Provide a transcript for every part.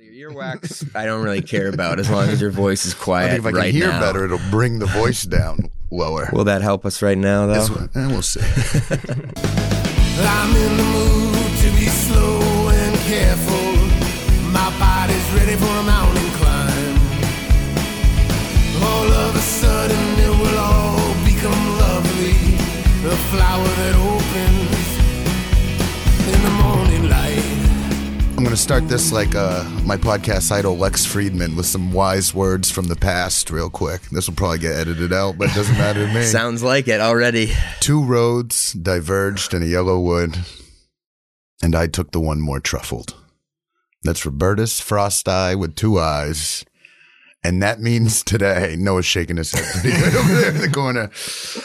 Your earwax, I don't really care about as long as your voice is I quiet think if I can right hear now. better, it'll bring the voice down lower. Will that help us right now, though? This one- eh, we'll see. start this like uh, my podcast idol Lex Fridman with some wise words from the past, real quick. This will probably get edited out, but it doesn't matter to me. Sounds like it already. Two roads diverged in a yellow wood, and I took the one more truffled. That's Robertus Frost Eye with two eyes. And that means today, Noah's shaking his head over there in the corner.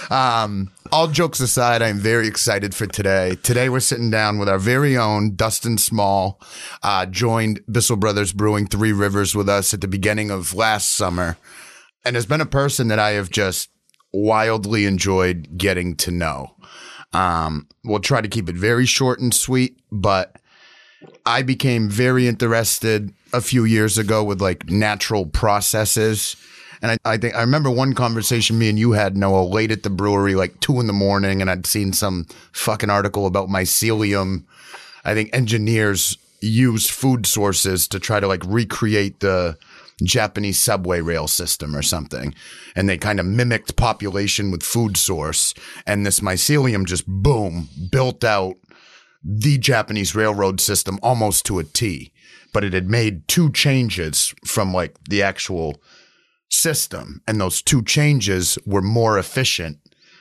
Um, all jokes aside, I'm very excited for today. Today, we're sitting down with our very own Dustin Small, uh, joined Bissell Brothers Brewing Three Rivers with us at the beginning of last summer, and has been a person that I have just wildly enjoyed getting to know. Um, we'll try to keep it very short and sweet, but I became very interested a few years ago with like natural processes. And I, I think I remember one conversation me and you had, Noah, late at the brewery, like two in the morning, and I'd seen some fucking article about mycelium. I think engineers use food sources to try to like recreate the Japanese subway rail system or something. And they kind of mimicked population with food source. And this mycelium just boom, built out the Japanese railroad system almost to a T, but it had made two changes from like the actual system. And those two changes were more efficient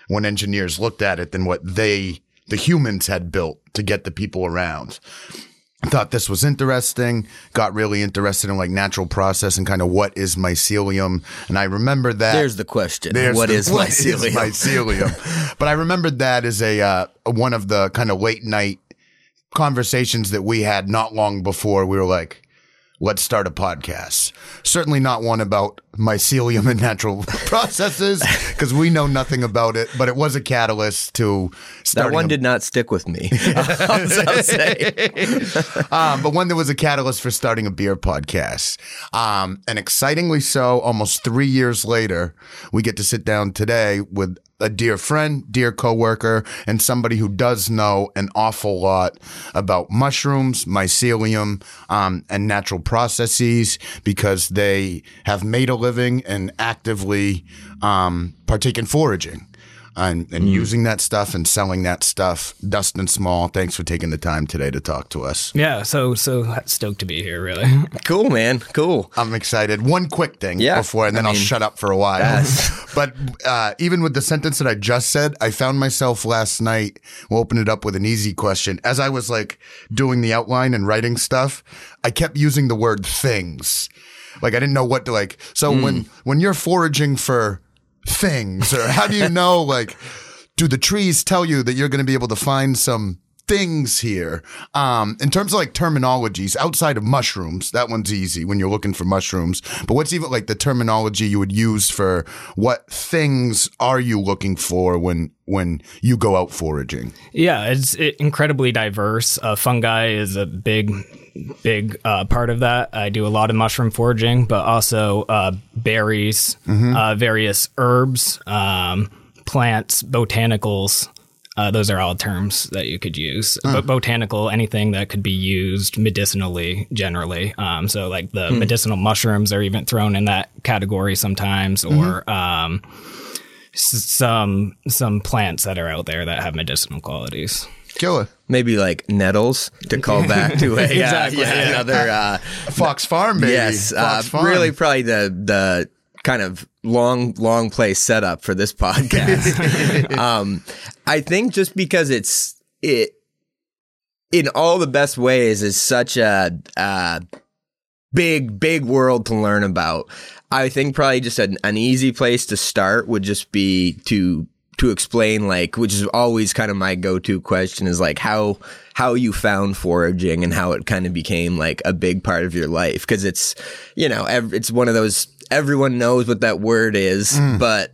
when engineers looked at it than what they, the humans had built to get the people around. I thought this was interesting, got really interested in like natural process and kind of what is mycelium. And I remember that. There's the question. There's what the- is what is mycelium? mycelium? but I remembered that as a uh, one of the kind of late night conversations that we had not long before. We were like, let's start a podcast. Certainly not one about mycelium and natural processes because we know nothing about it, but it was a catalyst to that one a- did not stick with me. Um, but one that was a catalyst for starting a beer podcast. Um, and excitingly so, almost three years later, we get to sit down today with a dear friend, dear coworker, and somebody who does know an awful lot about mushrooms, mycelium, um, and natural processes because they have made a living and actively um, partake in foraging and, and using that stuff and selling that stuff. Dustin Small, thanks for taking the time today to talk to us. Yeah, so so stoked to be here, really. cool, man. Cool. I'm excited. One quick thing Yeah, before, and then I I will mean, shut up for a while. yes. but uh, even with the sentence that I just said, I found myself last night. We'll open it up with an easy question. As I was like doing the outline and writing stuff, I kept using the word things. Like I didn't know what to like. So Hmm. when when you're foraging for things, or how do you know like do the trees tell you that you're going to be able to find some things here um in terms of like terminologies outside of mushrooms that one's easy when you're looking for mushrooms but what's even like the terminology you would use for what things are you looking for when when you go out foraging yeah, it's it, incredibly diverse. Uh, fungi is a big, big uh, part of that. I do a lot of mushroom foraging, but also uh, berries, uh, various herbs, um, plants, botanicals. Uh, those are all terms that you could use. But botanical, anything that could be used medicinally, generally. Um, so, like the medicinal mushrooms are even thrown in that category sometimes, or um, s- some some plants that are out there that have medicinal qualities. killer Maybe like nettles to call back to a uh, Exactly, yeah, yeah. another uh, fox farm baby yes, uh, farm really probably the the kind of long long play setup for this podcast. um, I think just because it's it in all the best ways is such a uh, big big world to learn about. I think probably just an, an easy place to start would just be to to explain like which is always kind of my go-to question is like how how you found foraging and how it kind of became like a big part of your life because it's you know ev- it's one of those everyone knows what that word is but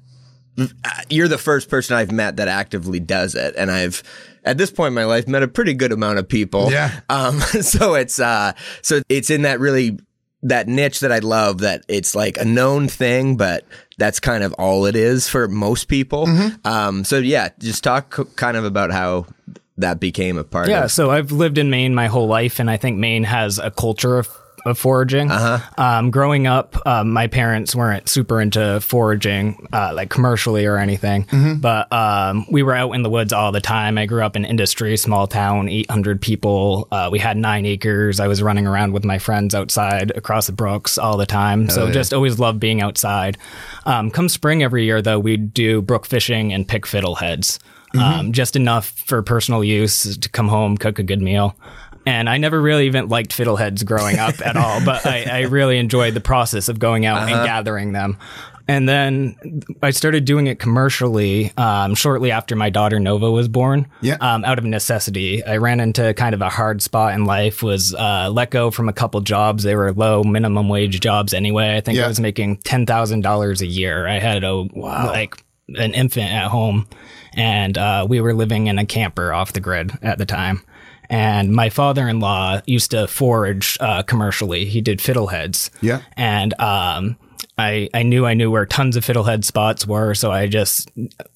uh, you're the first person I've met that actively does it and I've at this point in my life met a pretty good amount of people Yeah. um so it's uh so it's in that really that niche that I love that it's like a known thing, but that's kind of all it is for most people. Mm-hmm. Um, so yeah, just talk c- kind of about how that became a part Yeah, of so I've lived in Maine my whole life, and I think Maine has a culture of, of foraging. Uh-huh. Um, growing up, um, my parents weren't super into foraging, uh, like commercially or anything, but um, we were out in the woods all the time. I grew up in Industry, small town, 800 people. Uh, we had nine acres. I was running around with my friends outside across the brooks all the time. So just always loved being outside. Um, come spring every year, though, we'd do brook fishing and pick fiddleheads um, just enough for personal use to come home, cook a good meal. And I never really even liked fiddleheads growing up at all, but I, I really enjoyed the process of going out and gathering them. And then I started doing it commercially um, shortly after my daughter Nova was born. Yeah. Um, out of necessity, I ran into kind of a hard spot in life. Was uh, let go from a couple jobs. They were low minimum wage jobs anyway. I think Yeah. I was making ten thousand dollars a year. I had a like an infant at home, and uh, we were living in a camper off the grid at the time. And my father-in-law used to forage uh, commercially. He did fiddleheads. Yeah. And um, I I knew I knew where tons of fiddlehead spots were, so I just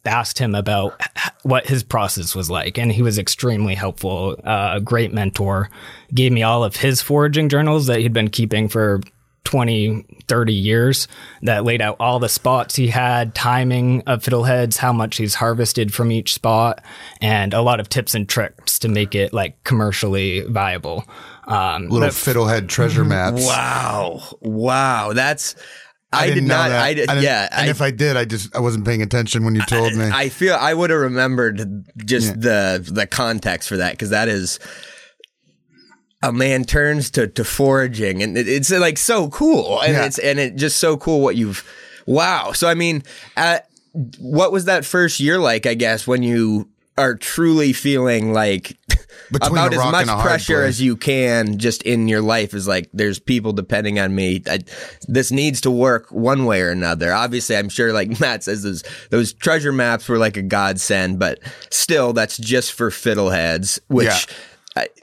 asked him about what his process was like, and he was extremely helpful. Uh, a great mentor. Gave me all of his foraging journals that he'd been keeping for 20, 30 years that laid out all the spots he had, timing of fiddleheads, how much he's harvested from each spot, and a lot of tips and tricks to make it like commercially viable. Um, Little but- fiddlehead treasure maps. Wow. Wow. That's, I, did didn't that. I did, didn't- yeah. And I, if I did, I just I wasn't paying attention when you told me. I feel I would have remembered just the the context for that because that is a man turns to to foraging and it, it's like so cool and Yeah. it's and it just so cool what you've wow. So I mean, uh, what was that first year like? I guess when you are truly feeling like. About as much and a hard pressure place. as you can just in your life is like there's people depending on me I, this needs to work one way or another obviously i'm sure like matt says those those treasure maps were like a godsend but still that's just for fiddleheads which Yeah.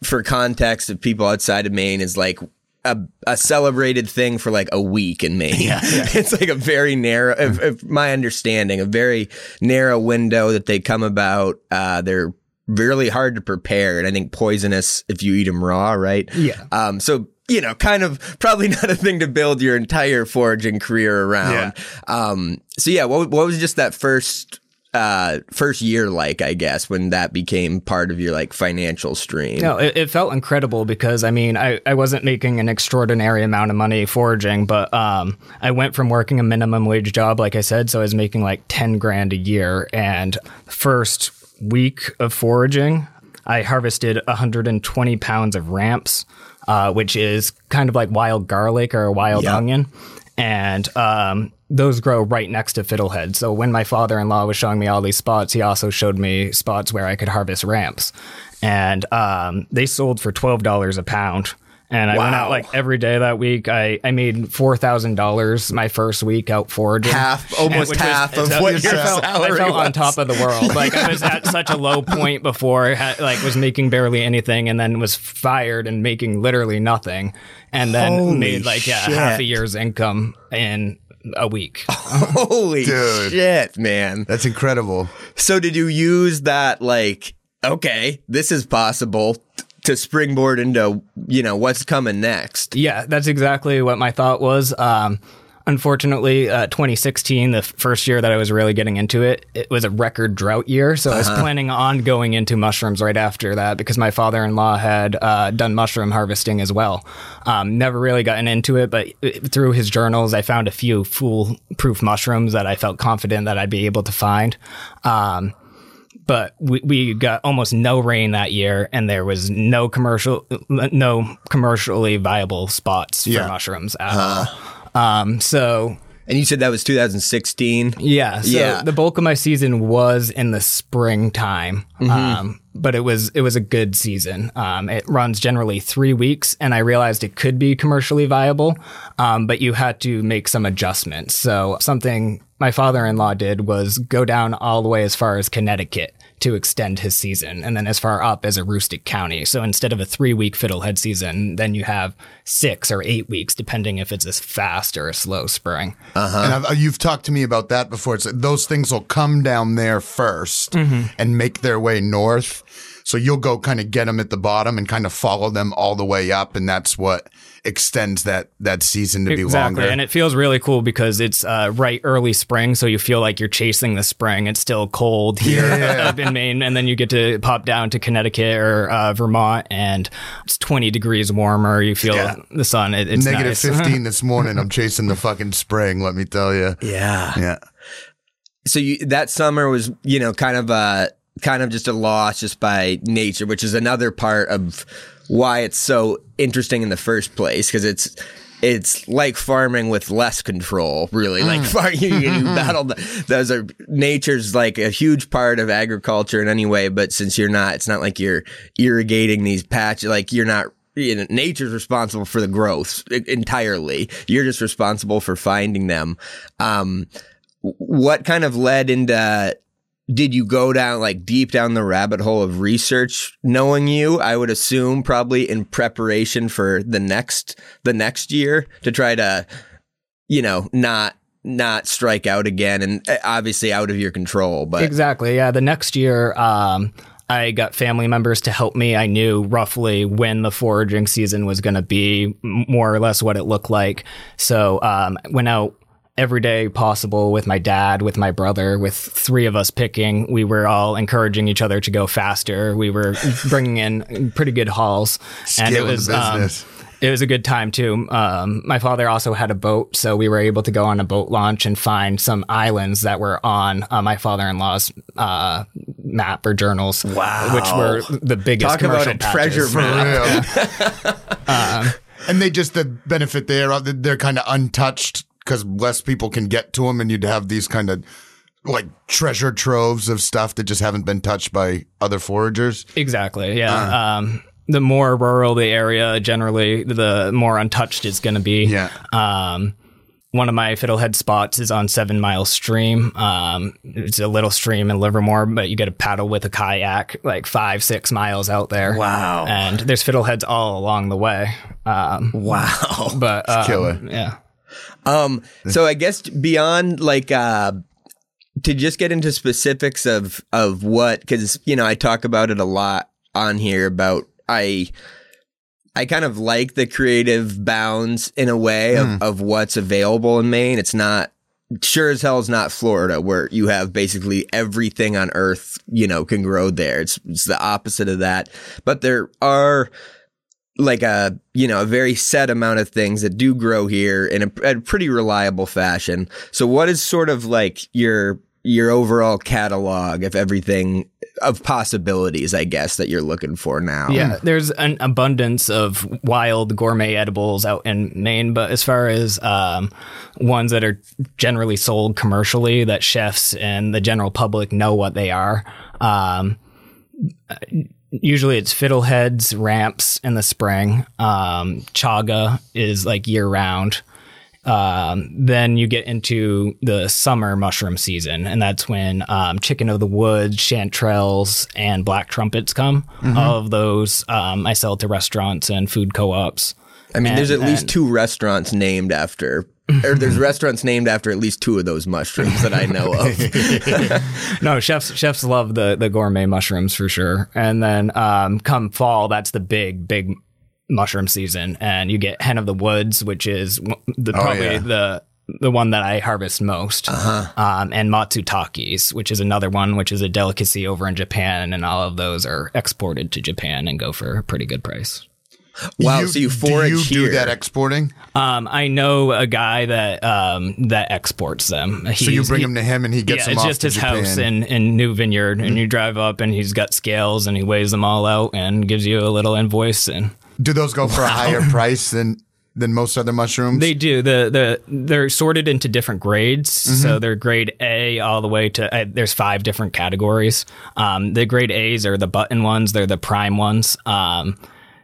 For context of people outside of maine is like a, a celebrated thing for like a week in Maine. it's like a very narrow, if, if my understanding, a very narrow window that they come about. Uh, they're really hard to prepare, and I think poisonous if you eat them raw, right? Yeah. Um. So you know, kind of probably not a thing to build your entire foraging career around. Um. So yeah, what what was just that first uh first year like i guess when that became part of your like financial stream No, it, it felt incredible because I mean, I, I wasn't making an extraordinary amount of money foraging, but um, I went from working a minimum wage job, like I said, so I was making like 10 grand a year. And first week of foraging, I harvested 120 pounds of ramps, uh, which is kind of like wild garlic or a wild Yeah. onion. And um, those grow right next to fiddlehead. So when my father in law was showing me all these spots, he also showed me spots where I could harvest ramps. And um, they sold for $12 a pound. And I went out like every day that week. I, I made four thousand dollars my first week out foraging. Half- almost which was- of what I your felt, I salary felt on top of the world. Like I was at such a low point before, had, like was making barely anything, and then was fired and making literally nothing, and then Holy made like yeah half a year's income in a week. holy Dude. shit man That's incredible. So did you use that like okay, this is possible to springboard into, you know, what's coming next? Yeah, that's exactly what my thought was. Um, unfortunately, uh, 2016, the first year that I was really getting into it, it was a record drought year. So I was planning on going into mushrooms right after that because my father in law had uh, done mushroom harvesting as well. Um, never really gotten into it, but uh, through his journals, I found a few foolproof mushrooms that I felt confident that I'd be able to find. Um, but we, we got almost no rain that year and there was no commercial no commercially viable spots for Yeah. mushrooms at all um so And you said that was 2016. yeah so Yeah. the bulk of my season was in the springtime um but it was it was a good season um it runs generally three weeks and i realized it could be commercially viable um but you had to make some adjustments so something my father-in-law did was go down all the way as far as connecticut to extend his season, and then as far up as Aroostook County. So instead of a three week fiddlehead season, then you have six or eight weeks, depending if it's a fast or a slow spring. Uh-huh. And I've, uh, you've talked to me about that before. It's those things will come down there 1st mm-hmm. and make their way north. So you'll go kind of get them at the bottom and kind of follow them all the way up, and that's what extends that that season to be Exactly, longer. and it feels really cool because it's uh, right early spring, so you feel like you're chasing the spring. It's still cold here Yeah. up in Maine, and then you get to pop down to Connecticut or uh, Vermont, and it's 20 degrees warmer. You feel Yeah. the sun. It, it's Negative nice. 15 this morning. I'm chasing the fucking spring, let me tell you. Yeah. Yeah. so you, that summer was you know kind of a kind of just a loss just by nature which is another part of why it's so interesting in the first place because it's it's like farming with less control really like far you, you battle the, those are nature's like a huge part of agriculture in any way but since you're not it's not like you're irrigating these patches like you're not you know, nature's responsible for the growth entirely. You're just responsible for finding them. Um, what kind of led into did you go down like deep down the rabbit hole of research knowing you i would assume probably in preparation for the next the next year to try to you know not not strike out again and uh, obviously out of your control but Exactly. Yeah. The next year, um, I got family members to help me. I knew roughly when the foraging season was going to be, more or less what it looked like. So um, went out every day possible with my dad, with my brother, with three of us picking. We were all encouraging each other to go faster. We were bringing in pretty good hauls, and it Scaling was um, it was a good time too. Um, my father also had a boat, so we were able to go on a boat launch and find some islands that were on uh, my father-in-law's uh, map or journals. Wow. which were the biggest talk about commercial a patches. treasure map Real. and they just the benefit there, uh, they're kind of untouched because less people can get to them, and you'd have these kind of like treasure troves of stuff that just haven't been touched by other foragers. Exactly. Yeah. Um, the more rural the area, generally, the more untouched it's going to be. Yeah. Um, one of my fiddlehead spots is on Seven Mile Stream. Um, it's a little stream in Livermore, but you get to paddle with a kayak like five, six miles out there. Wow. And there's fiddleheads all along the way. Um, wow but um, killer. Yeah. Um, so I guess beyond like uh to just get into specifics of of what cuz you know I talk about it a lot on here about I I kind of like the creative bounds in a way of, of what's available in Maine. It's not sure as hell is not Florida where you have basically everything on earth, you know, can grow there. It's it's the opposite of that. But there are like a you know a very set amount of things that do grow here in a, a pretty reliable fashion. So what is sort of like your your overall catalog of everything of possibilities, I guess, that you're looking for now? Yeah, there's an abundance of wild gourmet edibles out in Maine, but as far as um, ones that are generally sold commercially, that chefs and the general public know what they are, um, usually it's fiddleheads, ramps in the spring. Um, chaga is like year round. Um, then you get into the summer mushroom season, and that's when um, chicken of the woods, chanterelles, and black trumpets come. All of those um, I sell to restaurants and food co-ops. I mean, there's at And- least two restaurants named after, or there's restaurants named after at least two of those mushrooms that I know of. no chefs chefs love the the gourmet mushrooms for sure and then um come fall that's the big big mushroom season and you get hen of the woods which is the, probably yeah. the the one that I harvest most, uh-huh. um, and matsutakis, which is another one, which is a delicacy over in Japan, and all of those are exported to Japan and go for a pretty good price. Wow, so you forage do you do that exporting? Um, I know a guy that um, that exports them. So you bring them to him and he gets yeah, them it's off just to his Japan. house in, in New Vineyard, and you drive up, and he's got scales, and he weighs them all out, and gives you a little invoice, and Do those go for a higher price than than most other mushrooms? they do the the they're sorted into different grades, Mm-hmm. so they're grade A all the way to uh, there's five different categories. Um, the grade A's are the button ones, they're the prime ones. Um,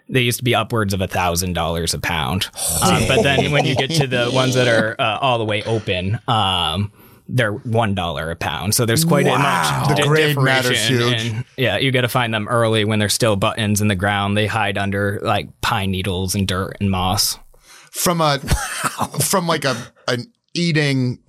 they used to be upwards of a thousand dollars a pound, um, but then when you get to the ones that are uh, all the way open, um, they're one dollar a pound. So there's quite a much The di- grade matters huge. in- yeah, you got to find them early when they're still buttons in the ground. They hide under like pine needles and dirt and moss. from a from like a an eating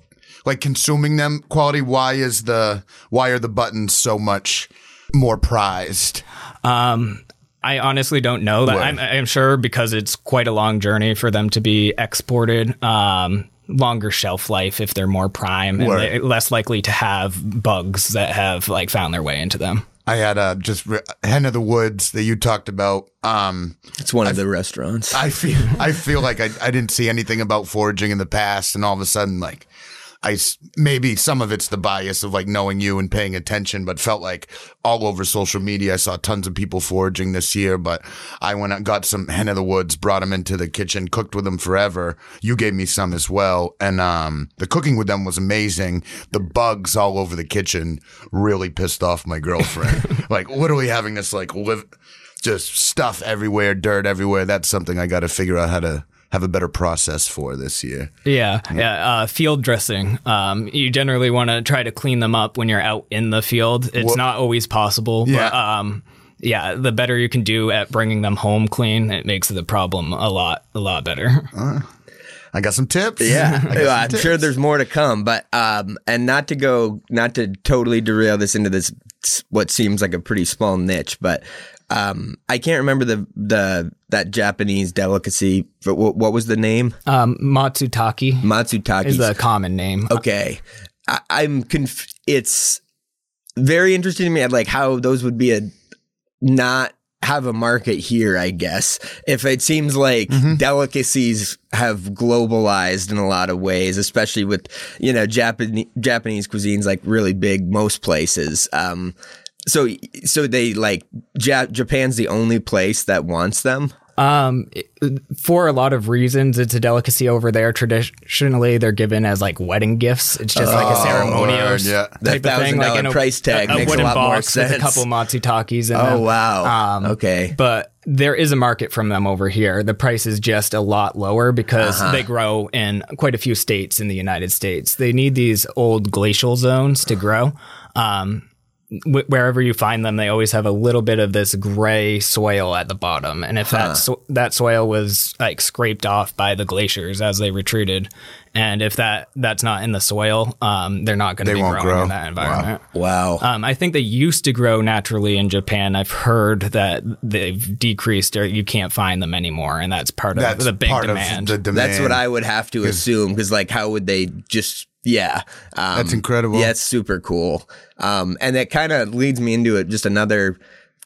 like consuming them quality why is the why are the buttons so much more prized Um, I honestly don't know that. I'm, I'm sure because it's quite a long journey for them to be exported. Um, longer shelf life if they're more prime and Word. they're less likely to have bugs that have like found their way into them. i had a just re- hen of the woods that you talked about um It's one of the restaurants. i feel i feel like I, I didn't see anything about foraging in the past and all of a sudden like I maybe some of it's the bias of like knowing you and paying attention, but felt like all over social media I saw tons of people foraging this year. But I went and got some hen of the woods, brought them into the kitchen, cooked with them forever. You gave me some as well, and um, the cooking with them was amazing. The bugs all over the kitchen really pissed off my girlfriend. like literally having this like live, just stuff everywhere, dirt everywhere. That's something I got to figure out how to have a better process for this year. Yeah, yeah. Uh, field dressing. Um, you generally want to try to clean them up when you're out in the field. It's Wha- not always possible, but Yeah. um, yeah, the better you can do at bringing them home clean, it makes the problem a lot, a lot better. I got some tips. Yeah, I got Well, some I'm tips. sure there's more to come, but um, and not to go, not to totally derail this into this what seems like a pretty small niche, but um, I can't remember the the that Japanese delicacy. But what, what was the name? Um, Matsutake Matsutake. is the common name. Okay, I, I'm conf- It's very interesting to me, like how those would be a not have a market here. I guess if it seems like delicacies have globalized in a lot of ways, especially with you know Japanese Japanese cuisines like really big most places. Um, so so they like ja- Japan's the only place that wants them. Um, for a lot of reasons, it's a delicacy over there. Traditionally, they're given as like wedding gifts. It's just like a ceremonial word, yeah. That type of thing, like in a, price tag a, a makes a lot more box with a couple matsutakis in Oh them. wow! Um, okay, But there is a market from them over here. The price is just a lot lower because Uh-huh. they grow in quite a few states in the United States. They need these old glacial zones to grow. Um, wherever you find them, they always have a little bit of this gray soil at the bottom. And if that so- that soil was like scraped off by the glaciers as they retreated, and if that that's not in the soil, um, they're not going to They be won't growing grow. in that environment. wow. Um, I think they used to grow naturally in Japan. I've heard that they've decreased or you can't find them anymore, and that's part of That's the big part demand. of the demand. That's what I would have to assume because, like, how would they just? Yeah, um, That's incredible. Yeah, it's super cool. Um, and that kind of leads me into it. Just another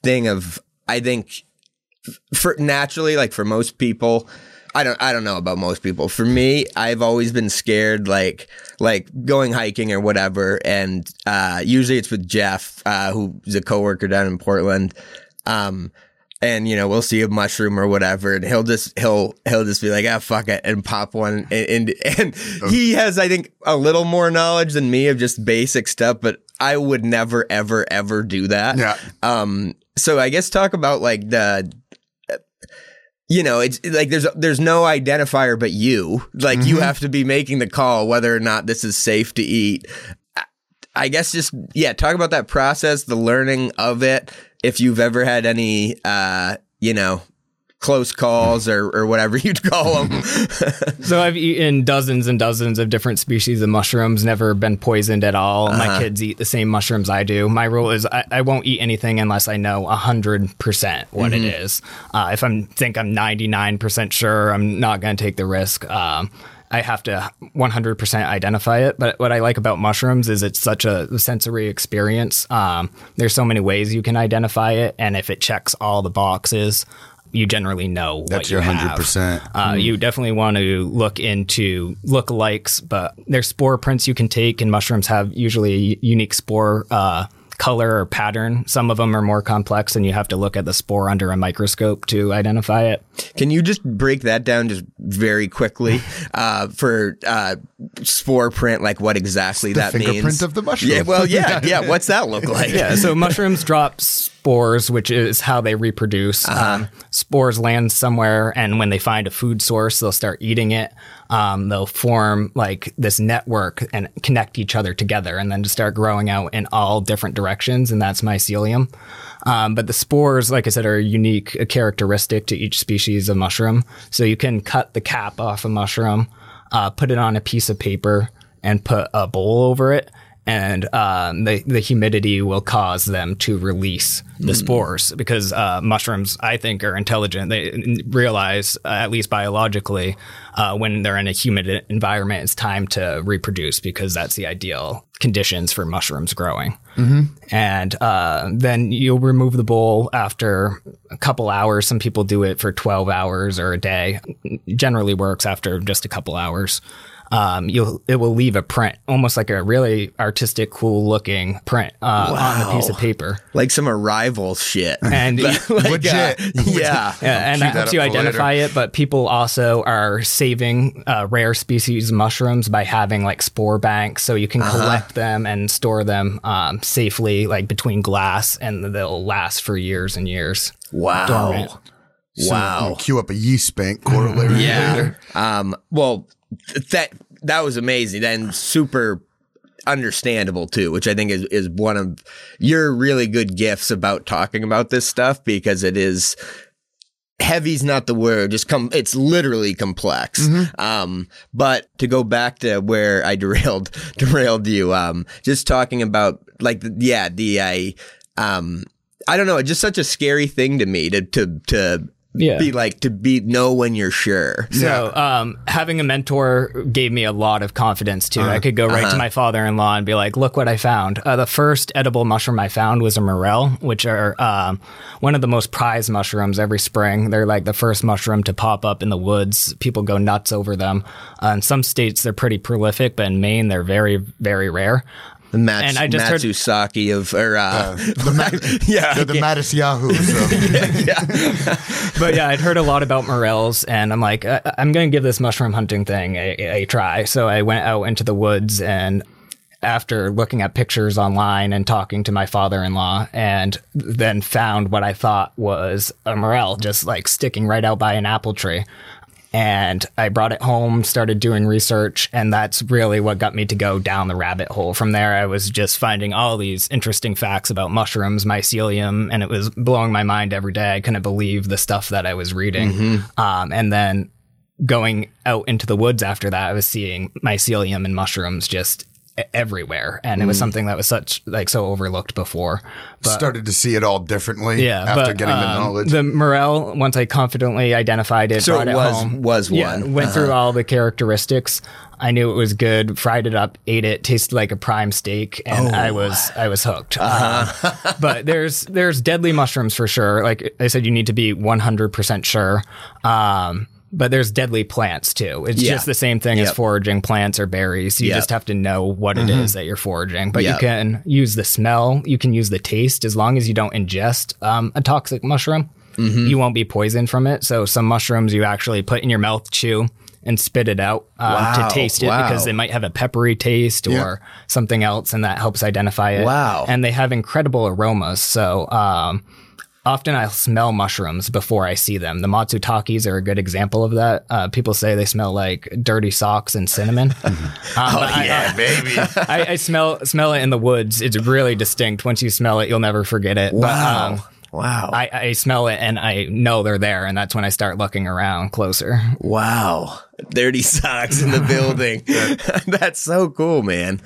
thing of I think for naturally, like for most people. I don't I don't know about most people. For me, I've always been scared like like going hiking or whatever and uh usually it's with Jeff uh who's a coworker down in Portland. Um and you know we'll see a mushroom or whatever and he'll just he'll he'll just be like ah fuck it and pop one and and, and he has i think a little more knowledge than me of just basic stuff but i would never ever ever do that Yeah. um so i guess talk about like the you know it's like there's there's no identifier but you like you have to be making the call whether or not this is safe to eat I guess just yeah, talk about that process, the learning of it. If you've ever had any, uh, you know, close calls or or whatever you'd call them. so I've eaten dozens and dozens of different species of mushrooms, never been poisoned at all. Uh-huh. My kids eat the same mushrooms I do. My rule is I, I won't eat anything unless I know hundred percent what Mm-hmm. it is. Uh, if I'm think I'm ninety nine percent sure, I'm not going to take the risk. Um, I have to 100% identify it. But what I like about mushrooms is it's such a sensory experience. Um, there's so many ways you can identify it, and if it checks all the boxes, you generally know what That's you your 100%. Uh, You definitely want to look into lookalikes, but there's spore prints you can take, and mushrooms have usually a unique spore uh, color or pattern. Some of them are more complex, and you have to look at the spore under a microscope to identify it. Can you just break that down just very quickly uh, for uh, spore print, like what exactly that fingerprint means? of the mushroom. Yeah, well, yeah, yeah. What's that look like? Yeah, so mushrooms drop spores, which is how they reproduce. Um, spores land somewhere, and when they find a food source, they'll start eating it. Um, they'll form like this network and connect each other together, and then just start growing out in all different directions. And that's mycelium. Um, but the spores, like I said, are unique a characteristic to each species of mushroom. So you can cut the cap off a mushroom, uh, put it on a piece of paper, and put a bowl over it. And um, the the humidity will cause them to release the spores because uh, mushrooms, I think, are intelligent. They realize, uh, at least biologically, uh, when they're in a humid environment, it's time to reproduce because that's the ideal conditions for mushrooms growing. And uh, then you'll remove the bowl after a couple hours. Some people do it for 12 hours or a day. Generally works after just a couple hours. Um, you'll it will leave a print, almost like a really artistic, cool looking print uh, on the piece of paper. like some arrival shit. And Like, Legit. uh, yeah. Yeah, and Keep that helps you up for identify it. But people also are saving uh, rare species mushrooms by having like spore banks, so you can Uh-huh. collect them and store them um, safely, like between glass, and they'll last for years and years. Wow. Dormant. Wow. Cue up a yeast bank corollary. Yeah. Um, well, th- that that was amazing and super understandable too, which I think is is one of your really good gifts about talking about this stuff because it is heavy's not the word just come it's literally complex. Um but to go back to where i derailed derailed you um just talking about like yeah the i um i don't know it's just such a scary thing to me to to to Yeah. be like to be know when you're sure So, um, having a mentor gave me a lot of confidence too. I could go right to my father-in-law and be like, "Look what I found." Uh, the first edible mushroom I found was a morel, which are um, one of the most prized mushrooms every spring. They're like the first mushroom to pop up in the woods. People go nuts over them. Uh, in some states, they're pretty prolific, but in Maine, they're very, very rare. The Mats, And I just heard- Matsusaki of or uh, The Ma- yeah They're the Mattis Yahoo. So. but yeah, I'd heard a lot about morels, and I'm like, I- I'm going to give this mushroom hunting thing a, a try. So I went out into the woods and after looking at pictures online and talking to my father-in-law and then found what I thought was a morel just like sticking right out by an apple tree. And I brought it home, started doing research, and that's really what got me to go down the rabbit hole. From there, I was just finding all these interesting facts about mushrooms, mycelium, and it was blowing my mind every day. I couldn't believe the stuff that I was reading. Um, and then going out into the woods after that, I was seeing mycelium and mushrooms just everywhere, and it was something that was such like so overlooked before. But Started to see it all differently yeah, after but, getting the um, knowledge. The morel, once I confidently identified it, So brought it it was- home, was yeah, one. Went through all the characteristics. I knew it was good. Fried it up, ate it, tasted like a prime steak, and I was I was hooked. Uh, but there's there's deadly mushrooms for sure. Like I said, you need to be 100 percent sure. Um, but there's deadly plants too. It's Yeah. just the same thing as foraging plants or berries. You Yep. just have to know what it is that you're foraging. But Yep. you can use the smell, you can use the taste, as long as you don't ingest um, a toxic mushroom. You won't be poisoned from it. So some mushrooms you actually put in your mouth, chew, and spit it out um, Wow. to taste it Wow. because they might have a peppery taste or something else, and that helps identify it. Wow. And they have incredible aromas. So um, often I'll smell mushrooms before I see them. The matsutakis are a good example of that. Uh, people say they smell like dirty socks and cinnamon. um, oh yeah, baby. I, I smell smell it in the woods. It's really distinct. Once you smell it, you'll never forget it. But, wow um, wow I, I smell it and I know they're there, and that's when I start looking around closer. Wow. Dirty socks in the building. That's so cool, man.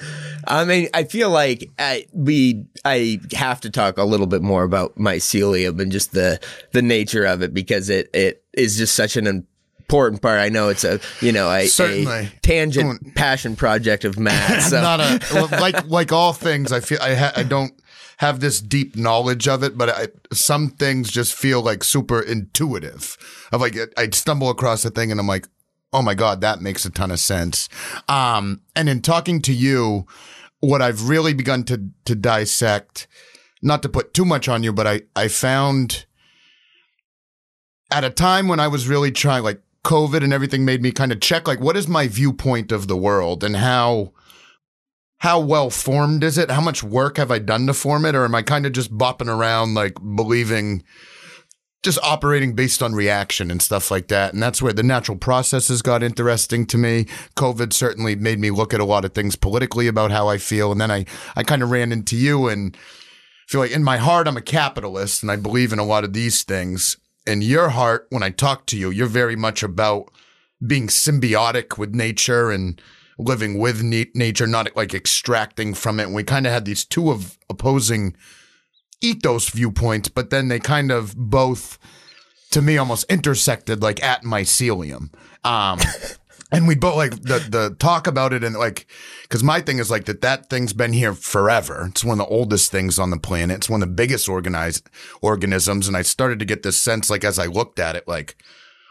I mean, I feel like I, we, I have to talk a little bit more about mycelium and just the, the nature of it because it, it is just such an important part. I know it's a, you know, a, a tangent passion project of Matt. So. not a like like all things. I feel I ha, I don't have this deep knowledge of it, but I, some things just feel like super intuitive. Of like I stumble across a thing and I'm like, oh my god, that makes a ton of sense. Um, and in talking to you, what I've really begun to to dissect, not to put too much on you, but I I found at a time when I was really trying like COVID and everything made me kind of check like what is my viewpoint of the world and how how well formed is it? How much work have I done to form it? Or am I kind of just bopping around like believing, just operating based on reaction and stuff like that? And that's where the natural processes got interesting to me. COVID certainly made me look at a lot of things politically about how I feel. And then I, I kind of ran into you and feel like in my heart, I'm a capitalist and I believe in a lot of these things. In your heart, when I talk to you, you're very much about being symbiotic with nature and living with na- nature, not like extracting from it. And we kind of had these two of opposing ethos viewpoints, but then they kind of both, to me, almost intersected like at mycelium. Um, and we both like the the talk about it and like because my thing is like that that thing's been here forever. It's one of the oldest things on the planet. It's one of the biggest organized organisms, and I started to get this sense like as I looked at it, like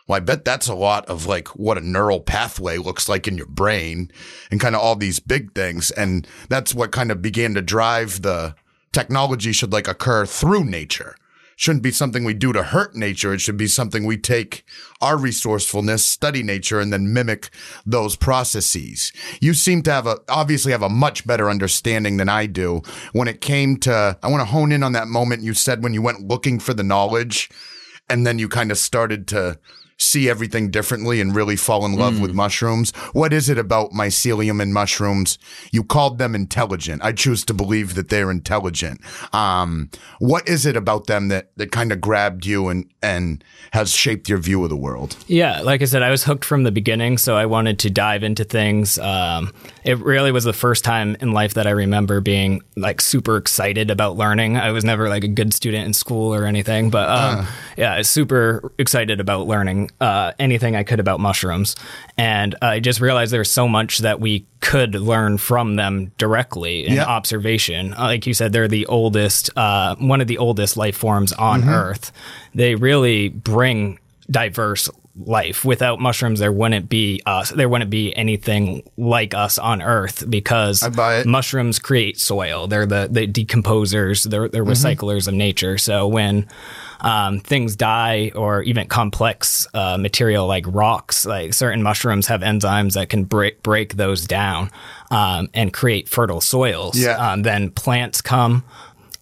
well, I bet that's a lot of like what a neural pathway looks like in your brain and kind of all these big things. And that's what kind of began to drive the technology should like occur through nature. Shouldn't be something we do to hurt nature. It should be something we take our resourcefulness, study nature, and then mimic those processes. You seem to have a, obviously have a much better understanding than I do when it came to, I want to hone in on that moment you said when you went looking for the knowledge and then you kind of started to see everything differently and really fall in love with mushrooms. What is it about mycelium and mushrooms? You called them intelligent. I choose to believe that they're intelligent. Um, what is it about them that, that kind of grabbed you and, and has shaped your view of the world? Yeah, like I said, I was hooked from the beginning, so I wanted to dive into things. Um, it really was the first time in life that I remember being like super excited about learning. I was never like a good student in school or anything, but um, yeah, I was super excited about learning uh, anything I could about mushrooms. And I just realized there's so much that we could learn from them directly in Yeah. observation. Uh, Like you said, they're the oldest, uh, one of the oldest life forms on Earth. They really bring diverse life. Without mushrooms, there wouldn't be us. There wouldn't be anything like us on Earth because I buy it. mushrooms create soil. They're the, the decomposers. They're, they're recyclers of nature. So when um, things die or even complex uh, material like rocks, like certain mushrooms have enzymes that can break, break those down um, and create fertile soils. Yeah. Um, then plants come.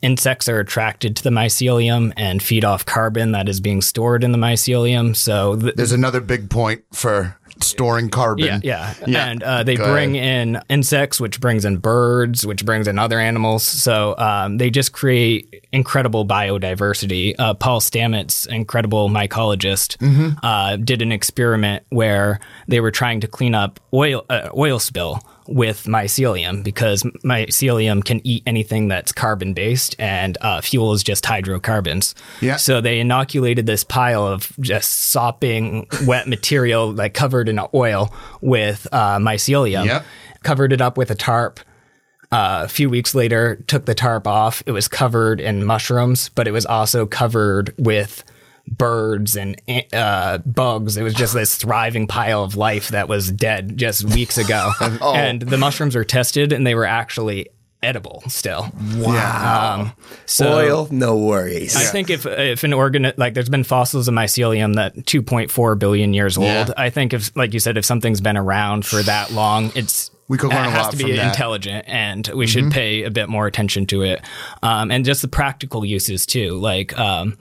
Insects are attracted to the mycelium and feed off carbon that is being stored in the mycelium. So th- There's another big point for storing carbon. yeah, yeah, Yeah. And uh, they Go bring in insects, which brings in birds, which brings in other animals. So um, they just create incredible biodiversity. Uh, Paul Stamets, incredible mycologist, uh, did an experiment where they were trying to clean up oil uh, oil spill with mycelium because mycelium can eat anything that's carbon based and uh, fuel is just hydrocarbons. Yeah. So they inoculated this pile of just sopping wet material like covered in oil with uh, mycelium, Yep. covered it up with a tarp. Uh, a few weeks later, took the tarp off. It was covered in mushrooms, but it was also covered with birds and uh, bugs. It was just this thriving pile of life that was dead just weeks ago. And the mushrooms were tested, and they were actually edible still. Wow. Um, so Oil, no worries. I think if if an organ like there's been fossils of mycelium that 2.4 billion years old. Yeah. I think if like you said, if something's been around for that long, it's We could learn it a has lot to from be that. Mm-hmm. intelligent, and we should pay a bit more attention to it, um, and just the practical uses too, like. Um,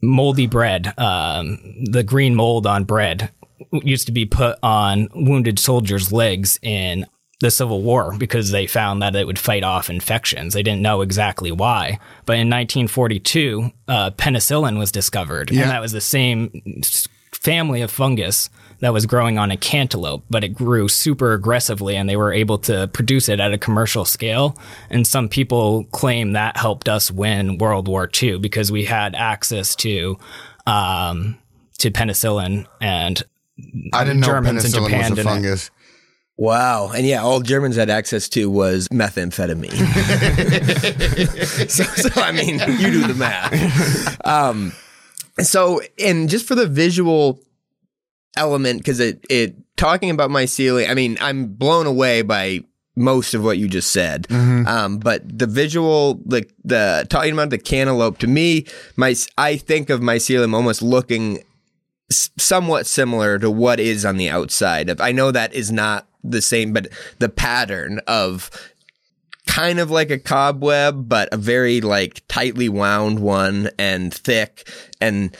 moldy bread, um, the green mold on bread used to be put on wounded soldiers' legs in the Civil War because they found that it would fight off infections. They didn't know exactly why. But in 1942, uh, penicillin was discovered, Yeah. and that was the same family of fungus that was growing on a cantaloupe, but it grew super aggressively and they were able to produce it at a commercial scale. And some people claim that helped us win World War II because we had access to, um, to penicillin and I didn't Germans in penicillin Japan was a fungus. Wow. And yeah, all Germans had access to was methamphetamine. so, so, I mean, you do the math. Um, so, and just for the visual element, because it, it, talking about mycelium, I mean, I'm blown away by most of what you just said. Um, but the visual, like the talking about the cantaloupe, to me, my, I think of mycelium almost looking s- somewhat similar to what is on the outside of I know that is not the same, but the pattern of kind of like a cobweb, but a very like tightly wound one and thick. And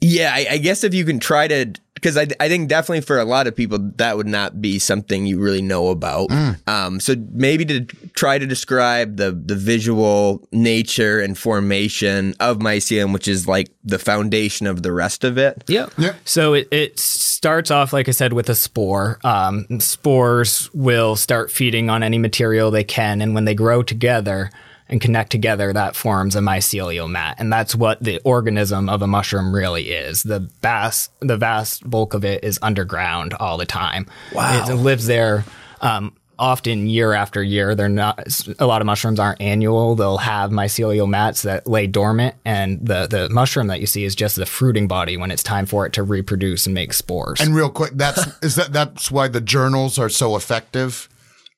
yeah, I, I guess if you can try to, because I, I think definitely for a lot of people that would not be something you really know about. Um, so maybe to try to describe the the visual nature and formation of mycelium, which is like the foundation of the rest of it. Yep. Yeah. So it, it starts off, like I said, with a spore. Um, spores will start feeding on any material they can, and when they grow together and connect together, that forms a mycelial mat, and that's what the organism of a mushroom really is. The vast, the vast bulk of it is underground all the time. Wow. It lives there. Um, Often year after year, they're not. A lot of mushrooms aren't annual. They'll have mycelial mats that lay dormant, and the the mushroom that you see is just the fruiting body when it's time for it to reproduce and make spores. And real quick, that's is that that's why the journals are so effective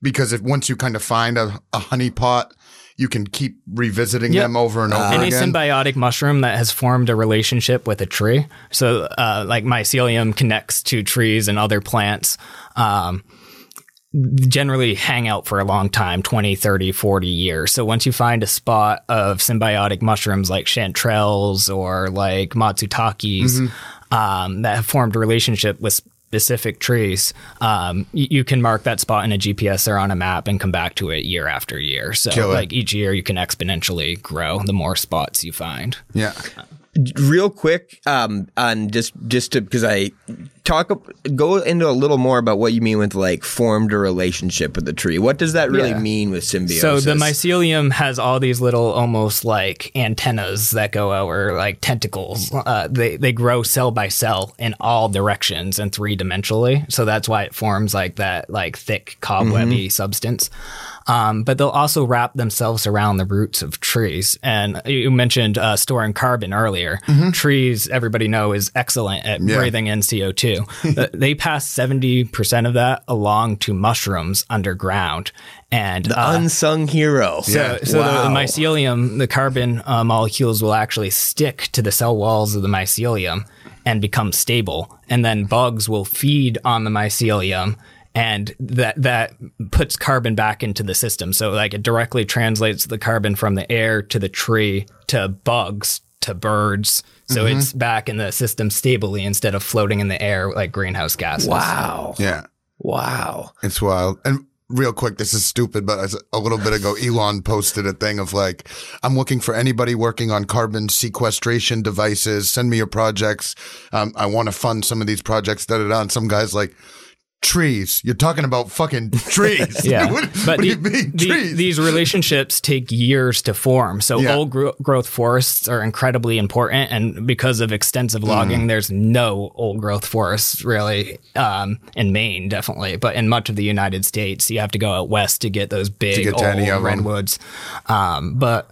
because if once you kind of find a, a honey pot, you can keep revisiting Yep. them over and over Any again. symbiotic mushroom that has formed a relationship with a tree. So, uh, like mycelium connects to trees and other plants. Um, generally hang out for a long time 20 30 40 years so once you find a spot of symbiotic mushrooms like chanterelles or like matsutakis um, that have formed a relationship with specific trees um, you, you can mark that spot in a gps or on a map and come back to it year after year so Killer. like each year you can exponentially grow the more spots you find yeah. Real quick um on just just to because i talk go into a little more about what you mean with like formed a relationship with the tree what does that really Yeah. mean with symbiosis So the mycelium has all these little, almost like antennas that go out, or like tentacles. Uh, they they grow cell by cell in all directions and three dimensionally. So that's why it forms like that, like thick cobwebby substance. Um, but they'll also wrap themselves around the roots of trees. And you mentioned uh, storing carbon earlier. Trees, everybody know, is excellent at breathing in CO two. Uh, they pass seventy percent of that along to mushrooms underground. And uh, unsung hero so, so the, the mycelium, the carbon uh, molecules will actually stick to the cell walls of the mycelium and become stable. And then bugs will feed on the mycelium and that, that puts carbon back into the system. So like it directly translates the carbon from the air to the tree to bugs to birds. So it's back in the system stably instead of floating in the air like greenhouse gases. wow Yeah. wow It's wild. And real quick, this is stupid, but a little bit ago, Elon posted a thing of like, I'm looking for anybody working on carbon sequestration devices. Send me your projects. Um, I want to fund some of these projects. Da da da. And some guys like, trees. You're talking about fucking trees. Yeah, what, but what the- the- these relationships take years to form. So Yeah. old gro- growth forests are incredibly important, and because of extensive Mm. logging, there's no old growth forests really um, in Maine, definitely, but in much of the United States, you have to go out west to get those big get to old any of 'em. redwoods. Um, but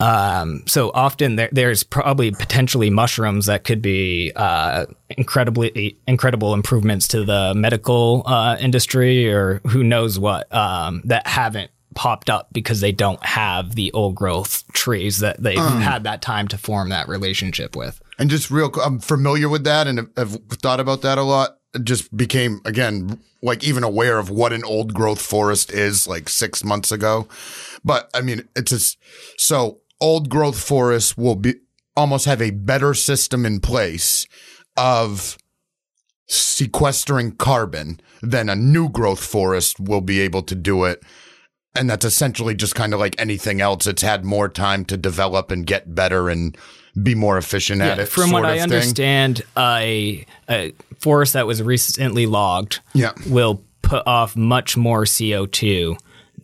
um, so often there, there's probably potentially mushrooms that could be uh, incredibly incredible improvements to the medical uh, industry or who knows what um, that haven't popped up because they don't have the old growth trees that they've had that time to form that relationship with. And just real, I'm familiar with that and have thought about that a lot. Just became again like even aware of what an old growth forest is like six months ago. But I mean, it's just so old growth forests will be almost have a better system in place of sequestering carbon than a new growth forest will be able to do it. And that's essentially just kind of like anything else. It's had more time to develop and get better and be more efficient at it. From sort what I understand, a, a forest that was recently logged Yeah. will put off much more CO2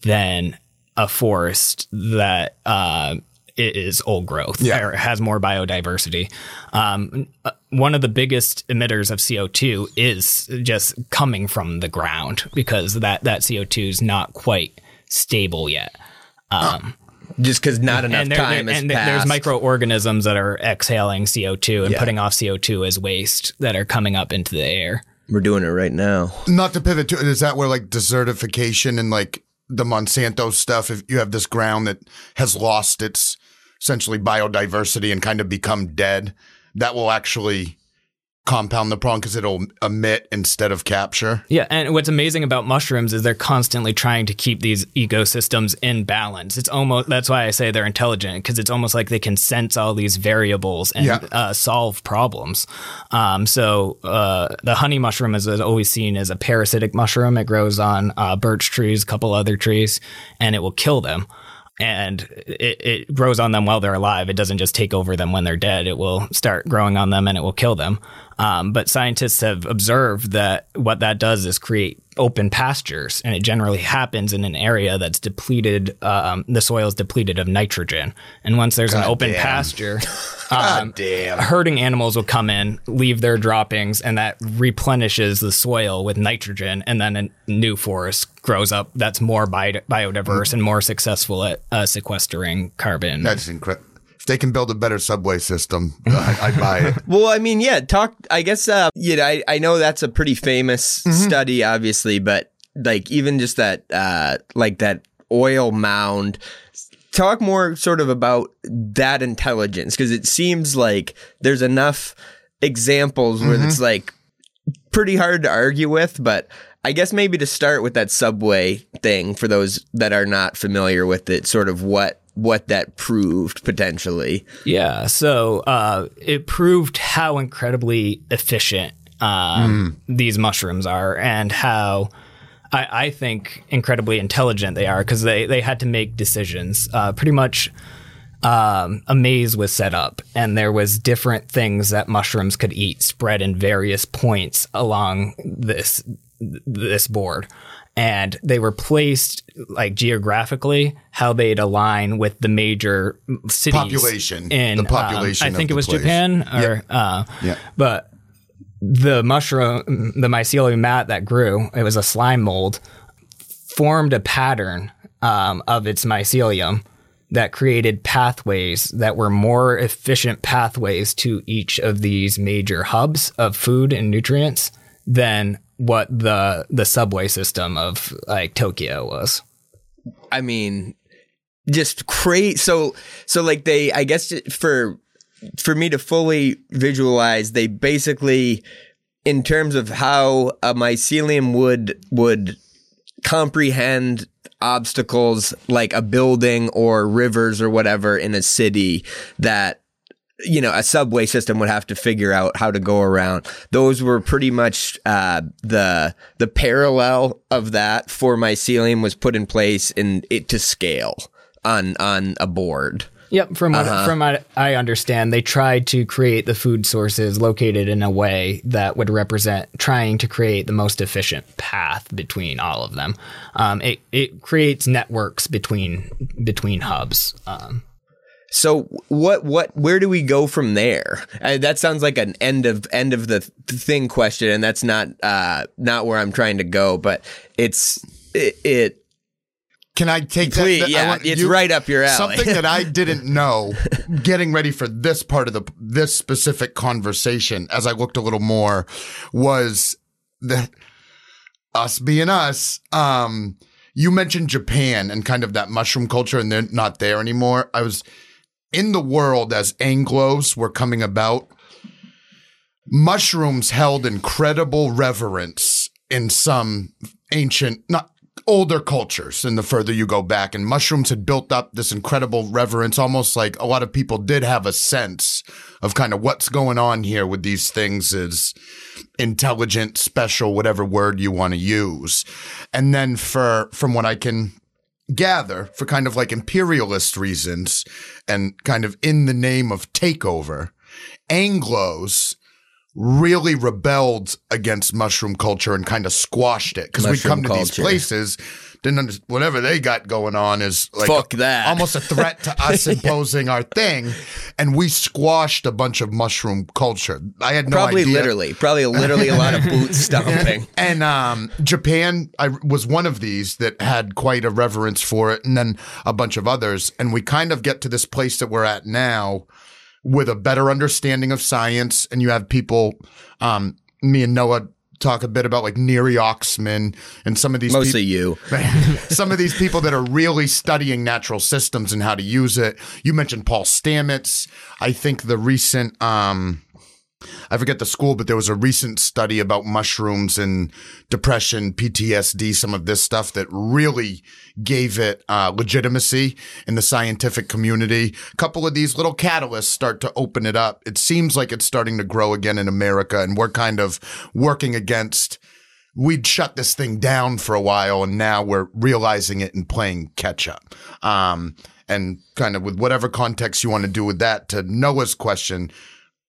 than a forest that uh, is old growth Yeah. or has more biodiversity. Um, uh, one of the biggest emitters of CO2 is just coming from the ground because that, that CO2 is not quite stable yet. just because not enough and there- time there- has and there- there's microorganisms that are exhaling CO2 and Yeah. putting off CO2 as waste that are coming up into the air. We're doing it right now. Not to pivot to is that where like desertification and like the Monsanto stuff, if you have this ground that has lost its essentially biodiversity and kind of become dead, that will actually compound the problem because it'll emit instead of capture. Yeah, and what's amazing about mushrooms is they're constantly trying to keep these ecosystems in balance. It's almost that's why I say they're intelligent because it's almost like they can sense all these variables and Yeah. uh, solve problems. Um, so uh, the honey mushroom is always seen as a parasitic mushroom. It grows on uh, birch trees, a couple other trees, and it will kill them. And it, it grows on them while they're alive. It doesn't just take over them when they're dead. It will start growing on them and it will kill them. Um, but scientists have observed that what that does is create open pastures, and it generally happens in an area that's depleted. Um, the soil is depleted of nitrogen, and once there's an open damn. pasture, um, damn. herding animals will come in, leave their droppings, and that replenishes the soil with nitrogen, and then a new forest grows up that's more bi- biodiverse and more successful at uh, sequestering carbon. That's incredible. They can build a better subway system, I, I'd buy it. Well, I mean, yeah, talk. I guess, uh, you know, I, I know that's a pretty famous study, obviously, but like even just that, uh, like that oil mound. Talk more sort of about that intelligence because it seems like there's enough examples where it's like pretty hard to argue with, but I guess maybe to start with that subway thing for those that are not familiar with it, sort of what what that proved potentially. Yeah, so uh, it proved how incredibly efficient um, these mushrooms are, and how I, I think incredibly intelligent they are because they they had to make decisions. Uh, pretty much, um, a maze was set up, and there was different things that mushrooms could eat spread in various points along this this board. And they were placed like geographically, how they'd align with the major cities Population. In The um, population I of think it was place. Japan, or uh, Yeah. but the mushroom, the mycelium mat that grew, it was a slime mold, formed a pattern um, of its mycelium that created pathways that were more efficient pathways to each of these major hubs of food and nutrients than what the the subway system of like Tokyo was. I mean, just crazy. So, so like they, I guess for for me to fully visualize, they basically, in terms of how a mycelium would would comprehend obstacles like a building or rivers or whatever in a city that you know a subway system would have to figure out how to go around those were pretty much uh, the the parallel of that for mycelium was put in place in it to scale on on a board Yep, from what from what I understand, they tried to create the food sources located in a way that would represent trying to create the most efficient path between all of them. Um, it it creates networks between between hubs. Um, So what what where do we go from there? Uh, that sounds like an end of end of the th- thing question, and that's not uh not where I'm trying to go. But it's it. it Can I take Please, that? Yeah, want it's right up your alley. Something that I didn't know getting ready for this part of the this specific conversation as I looked a little more was that us being us, um, you mentioned Japan and kind of that mushroom culture and they're not there anymore. I was in the world as Anglos were coming about. Mushrooms held incredible reverence in some ancient, not older cultures and the further you go back and mushrooms had built up this incredible reverence almost like a lot of people did have a sense of kind of what's going on here with these things is intelligent special whatever word you want to use and then for from what i can gather for kind of like imperialist reasons and kind of in the name of takeover anglos really rebelled against mushroom culture and kind of squashed it. Because we come to these places didn't under- whatever they got going on is like Fuck that. almost a threat to us imposing our thing and we squashed a bunch of mushroom culture i had no probably idea literally, probably literally a lot of boot stomping. and um, Japan, I was one of these that had quite a reverence for it, and then a bunch of others. And we kind of get to this place that we're at now with a better understanding of science. And you have people, um, me and Noah talk a bit about like Neri Oxman and some of these Mostly people you. some of these people that are really studying natural systems and how to use it. You mentioned Paul Stamets. I think the recent um I forget the school, but there was a recent study about mushrooms and depression, PTSD, some of this stuff that really gave it uh, legitimacy in the scientific community. A couple of these little catalysts start to open it up. It seems like it's starting to grow again in America, and we're kind of working against. We'd shut this thing down for a while, and now we're realizing it and playing catch up. Um, and kind of with whatever context you want to do with that, to Noah's question,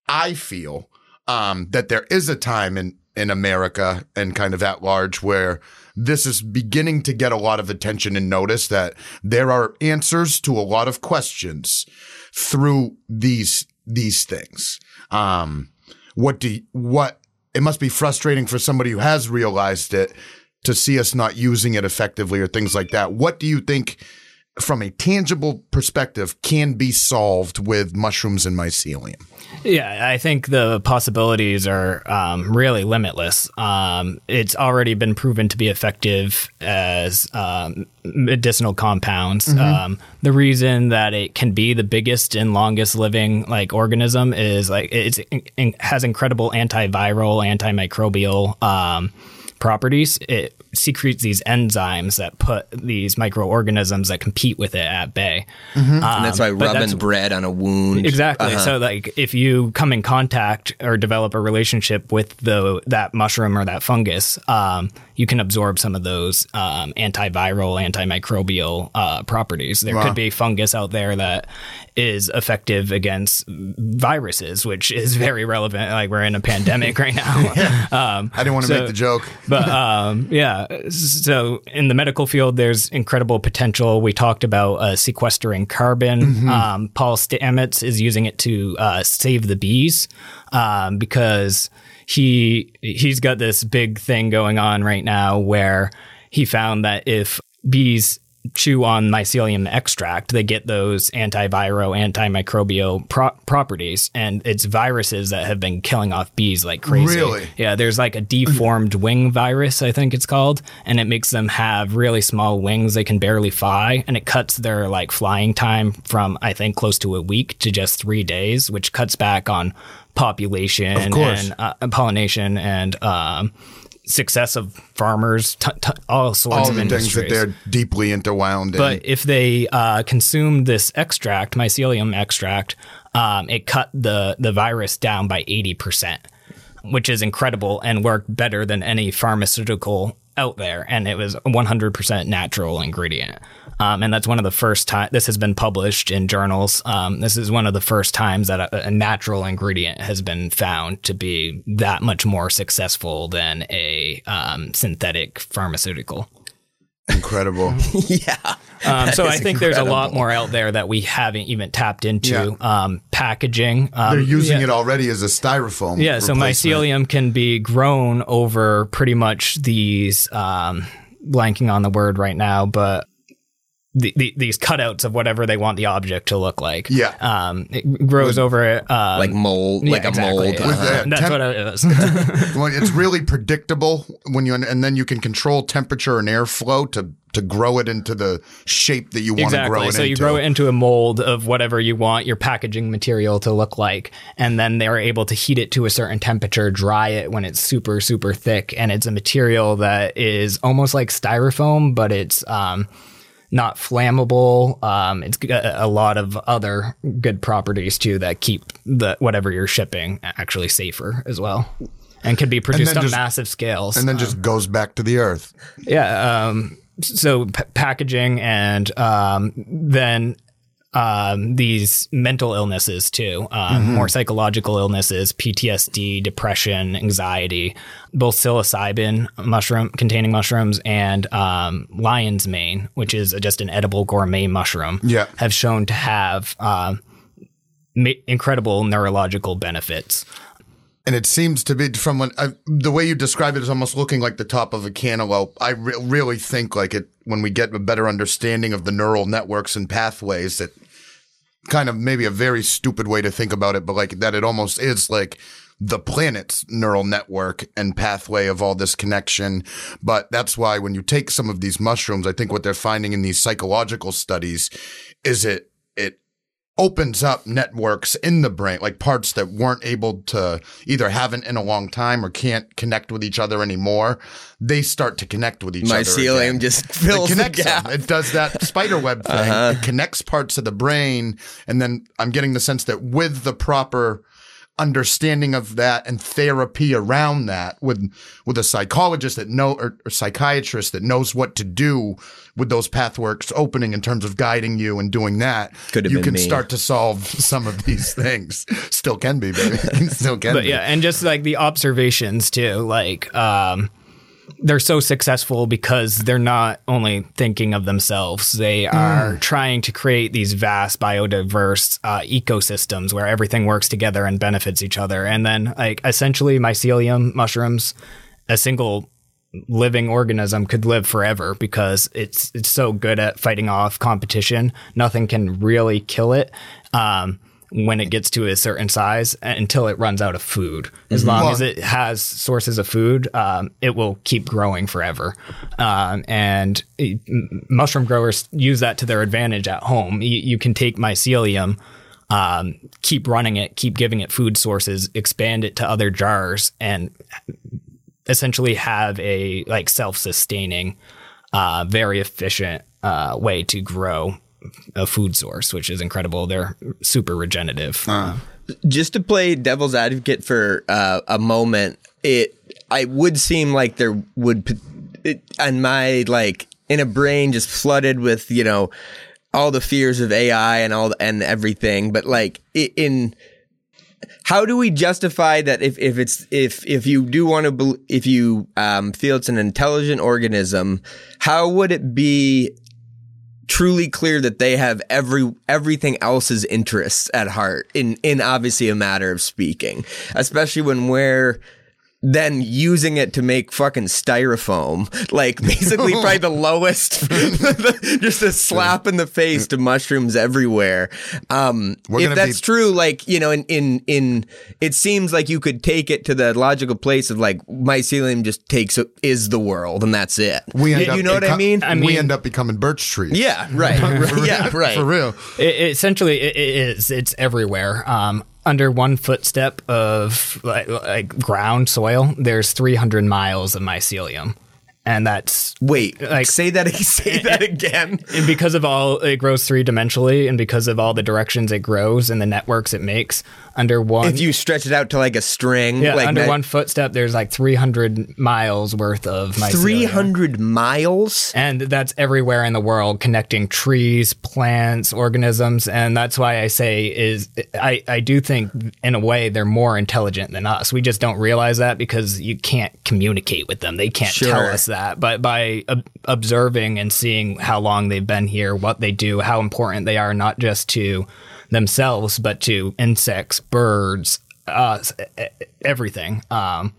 I feel um, that there is a time in in America and kind of at large where this is beginning to get a lot of attention and notice that there are answers to a lot of questions through these these things. Um, what do what it must be frustrating for somebody who has realized it to see us not using it effectively or things like that. What do you think? From a tangible perspective, can be solved with mushrooms and mycelium. Yeah, I think the possibilities are um, really limitless. Um, it's already been proven to be effective as um, medicinal compounds. Um, the reason that it can be the biggest and longest living like organism is like it's, it has incredible antiviral, antimicrobial um, properties. It secretes these enzymes that put these microorganisms that compete with it at bay. and that's why Um, rubbing that's- bread on a wound. Exactly. Uh-huh. So like if you come in contact or develop a relationship with the that mushroom or that fungus, um, you can absorb some of those um, antiviral, antimicrobial uh, properties. There could be fungus out there that is effective against viruses, which is very relevant. Like we're in a pandemic right now. um, I didn't want to So- make the joke. But um, yeah, so in the medical field, there's incredible potential. We talked about uh, sequestering carbon. Um, Paul Stamets is using it to uh, save the bees um, because he he's got this big thing going on right now where he found that if bees chew on mycelium extract, they get those antiviral, antimicrobial pro- properties, and it's viruses that have been killing off bees like crazy. Really? Yeah, there's like a deformed wing virus, I think it's called, and it makes them have really small wings. They can barely fly, and it cuts their like flying time from I think close to a week to just three days, which cuts back on population and uh, pollination and um, success of farmers, t- t- all sorts All of the things that they're deeply interwound in. But if they uh, consume this extract, mycelium extract, um, it cut the the virus down by eighty percent, which is incredible and worked better than any pharmaceutical out there. And it was one hundred percent natural ingredient. Um, and that's one of the first time this has been published in journals. Um, this is one of the first times that a, a natural ingredient has been found to be that much more successful than a um, synthetic pharmaceutical. Incredible. yeah. Um, so I is think there's a lot more out there that we haven't even tapped into. Yeah. Um, packaging. Um, They're using yeah, it already as a styrofoam. Yeah, so mycelium can be grown over pretty much these, um, blanking on the word right now, but the, the, these cutouts of whatever they want the object to look like. Yeah. Um, it grows over it. Um, Like mold, yeah, like a exactly, mold. yeah. Uh-huh. That's temp- what it is. Well, it's really predictable when you and then you can control temperature and airflow to to grow it into the shape that you want to grow it So into. you grow it into a mold of whatever you want your packaging material to look like, and then they're able to heat it to a certain temperature, dry it when it's super super thick, and it's a material that is almost like styrofoam, but it's um, not flammable. Um, it's a lot of other good properties too that keep the whatever you're shipping actually safer as well. And can be produced on just- massive scales. and then just goes back to the earth. Yeah. Um, so p- packaging and um, then um, these mental illnesses too, um, more psychological illnesses, PTSD, depression, anxiety, both psilocybin mushroom containing mushrooms and um, lion's mane, which is just an edible gourmet mushroom, Yeah. have shown to have um, ma- incredible neurological benefits. And it seems to be from when I, the way you describe it is almost looking like the top of a cantaloupe. I re- really think like it when we get a better understanding of the neural networks and pathways that kind of maybe a very stupid way to think about it, but like that it almost is like the planet's neural network and pathway of all this connection. But that's why when you take some of these mushrooms, I think what they're finding in these psychological studies is it, it opens up networks in the brain, like parts that weren't able to either haven't in a long time or can't connect with each other anymore. They start to connect with each other. Mycelium just It fills the connects gap. them. It does that spider web thing. Uh-huh. It connects parts of the brain. And then I'm getting the sense that with the proper understanding of that and therapy around that with with a psychologist that know or, or psychiatrist that knows what to do with those pathworks opening in terms of guiding you and doing that Could have you can me. start to solve some of these things. Still can be baby. Still can but be. yeah, and just like the observations too, like um, they're so successful because they're not only thinking of themselves; they are trying to create these vast biodiverse uh, ecosystems where everything works together and benefits each other. And then, like essentially, mycelium mushrooms, a single living organism could live forever because it's it's so good at fighting off competition. Nothing can really kill it um, when it gets to a certain size until it runs out of food. As long as it has sources of food, um, it will keep growing forever. Um, and mushroom growers use that to their advantage at home. You, you can take mycelium. Um, keep running it, keep giving it food sources, expand it to other jars, and essentially have a like self-sustaining uh, very efficient uh, way to grow a food source which is incredible. They're super regenerative. Just to play devil's advocate for uh, a moment, it I would seem like there would it, and my like in a brain just flooded with you know all the fears of AI and all and everything, but like in how do we justify that if, if it's if if you do want to bel if you um, feel it's an intelligent organism, how would it be truly clear that they have every everything else's interests at heart in in obviously a matter of speaking especially when we're then using it to make fucking styrofoam. Like basically probably the lowest just a slap in the face to mushrooms everywhere. Um if that's be- true like you know in in in it seems like you could take it to the logical place of like mycelium just takes is the world and that's it. We end you, up you know what i beco- mean? We end up becoming birch trees. Yeah right, right yeah right. For real. It, it essentially it, it is. It's everywhere. Um, under one footstep of like, like ground soil there's 300 miles of mycelium and that's Wait, Like- say that say that again. and because of all it grows three dimensionally and because of all the directions it grows and the networks it makes under one If you stretch it out to like a string, yeah, like under one footstep there's like 300 miles worth of mycelium. three hundred miles. and that's everywhere in the world connecting trees plants organisms and that's why i say is i i do think in a way they're more intelligent than us we just don't realize that because you can't communicate with them they can't tell us that but by ob- observing and seeing how long they've been here what they do how important they are not just to themselves but to insects birds e- everything um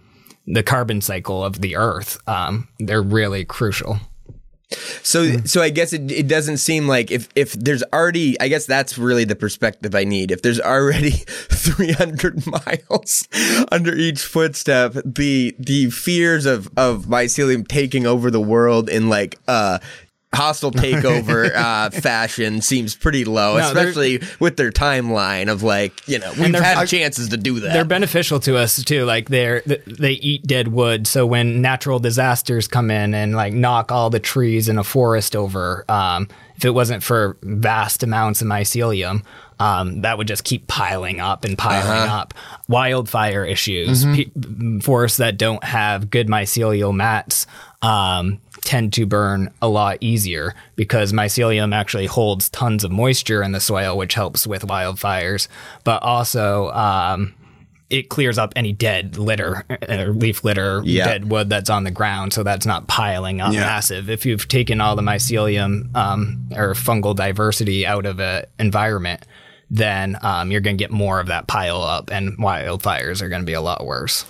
the carbon cycle of the earth um they're really crucial So, so I guess it, it doesn't seem like if if there's already, I guess that's really the perspective I need. If there's already three hundred miles under each footstep, the the fears of of mycelium taking over the world in like uh hostile takeover uh fashion seems pretty low, No, especially with their timeline of like you know we've had I- chances to do that. they're beneficial to us too. Like they're they eat dead wood, so when natural disasters come in and like knock all the trees in a forest over, um, if it wasn't for vast amounts of mycelium, um, that would just keep piling up and piling up. Wildfire issues, pe- forests that don't have good mycelial mats. Um, tend to burn a lot easier because mycelium actually holds tons of moisture in the soil, which helps with wildfires. But also, um, it clears up any dead litter, uh, leaf litter, Yeah. dead wood that's on the ground, so that's not piling up massive. If you've taken all the mycelium um, or fungal diversity out of an environment, then um, you're going to get more of that pile up, and wildfires are going to be a lot worse.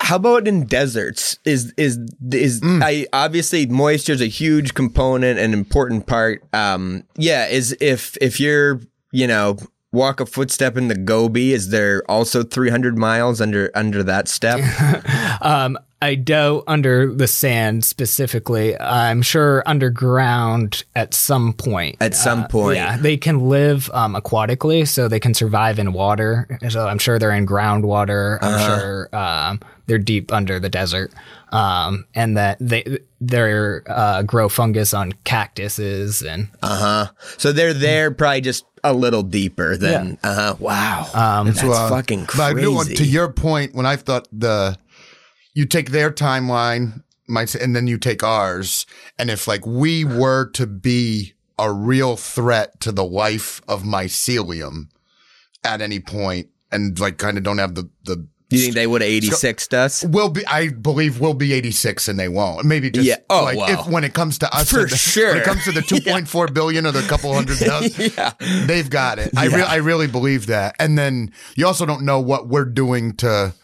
How about in deserts? Is is is I obviously moisture is a huge component and important part. Um, yeah, is if if you're you know walk a footstep in the Gobi? Is there also 300 miles under under that step? Um, I doubt under the sand specifically. I'm sure underground at some point. At some point. Yeah, they can live um, aquatically, so they can survive in water. So I'm sure they're in groundwater. I'm Uh-huh. sure um, they're deep under the desert, um, and that they they uh, grow fungus on cactuses and Uh huh. So they're there probably just a little deeper than. Uh huh. Wow. Um, That's Well, fucking but I do- crazy. to your point, when I thought the you take their timeline, my, and then you take ours, and if like we were to be a real threat to the life of mycelium at any point, and like kind of don't have the the you think they would have 86 us? We'll be, I believe we'll be 86 and they won't. Maybe just Yeah. Oh, like wow. if when it comes to us, For sure, when it comes to the 2.4 billion or the couple hundred thousand, Yeah. they've got it. I, re- I really believe that. And then you also don't know what we're doing to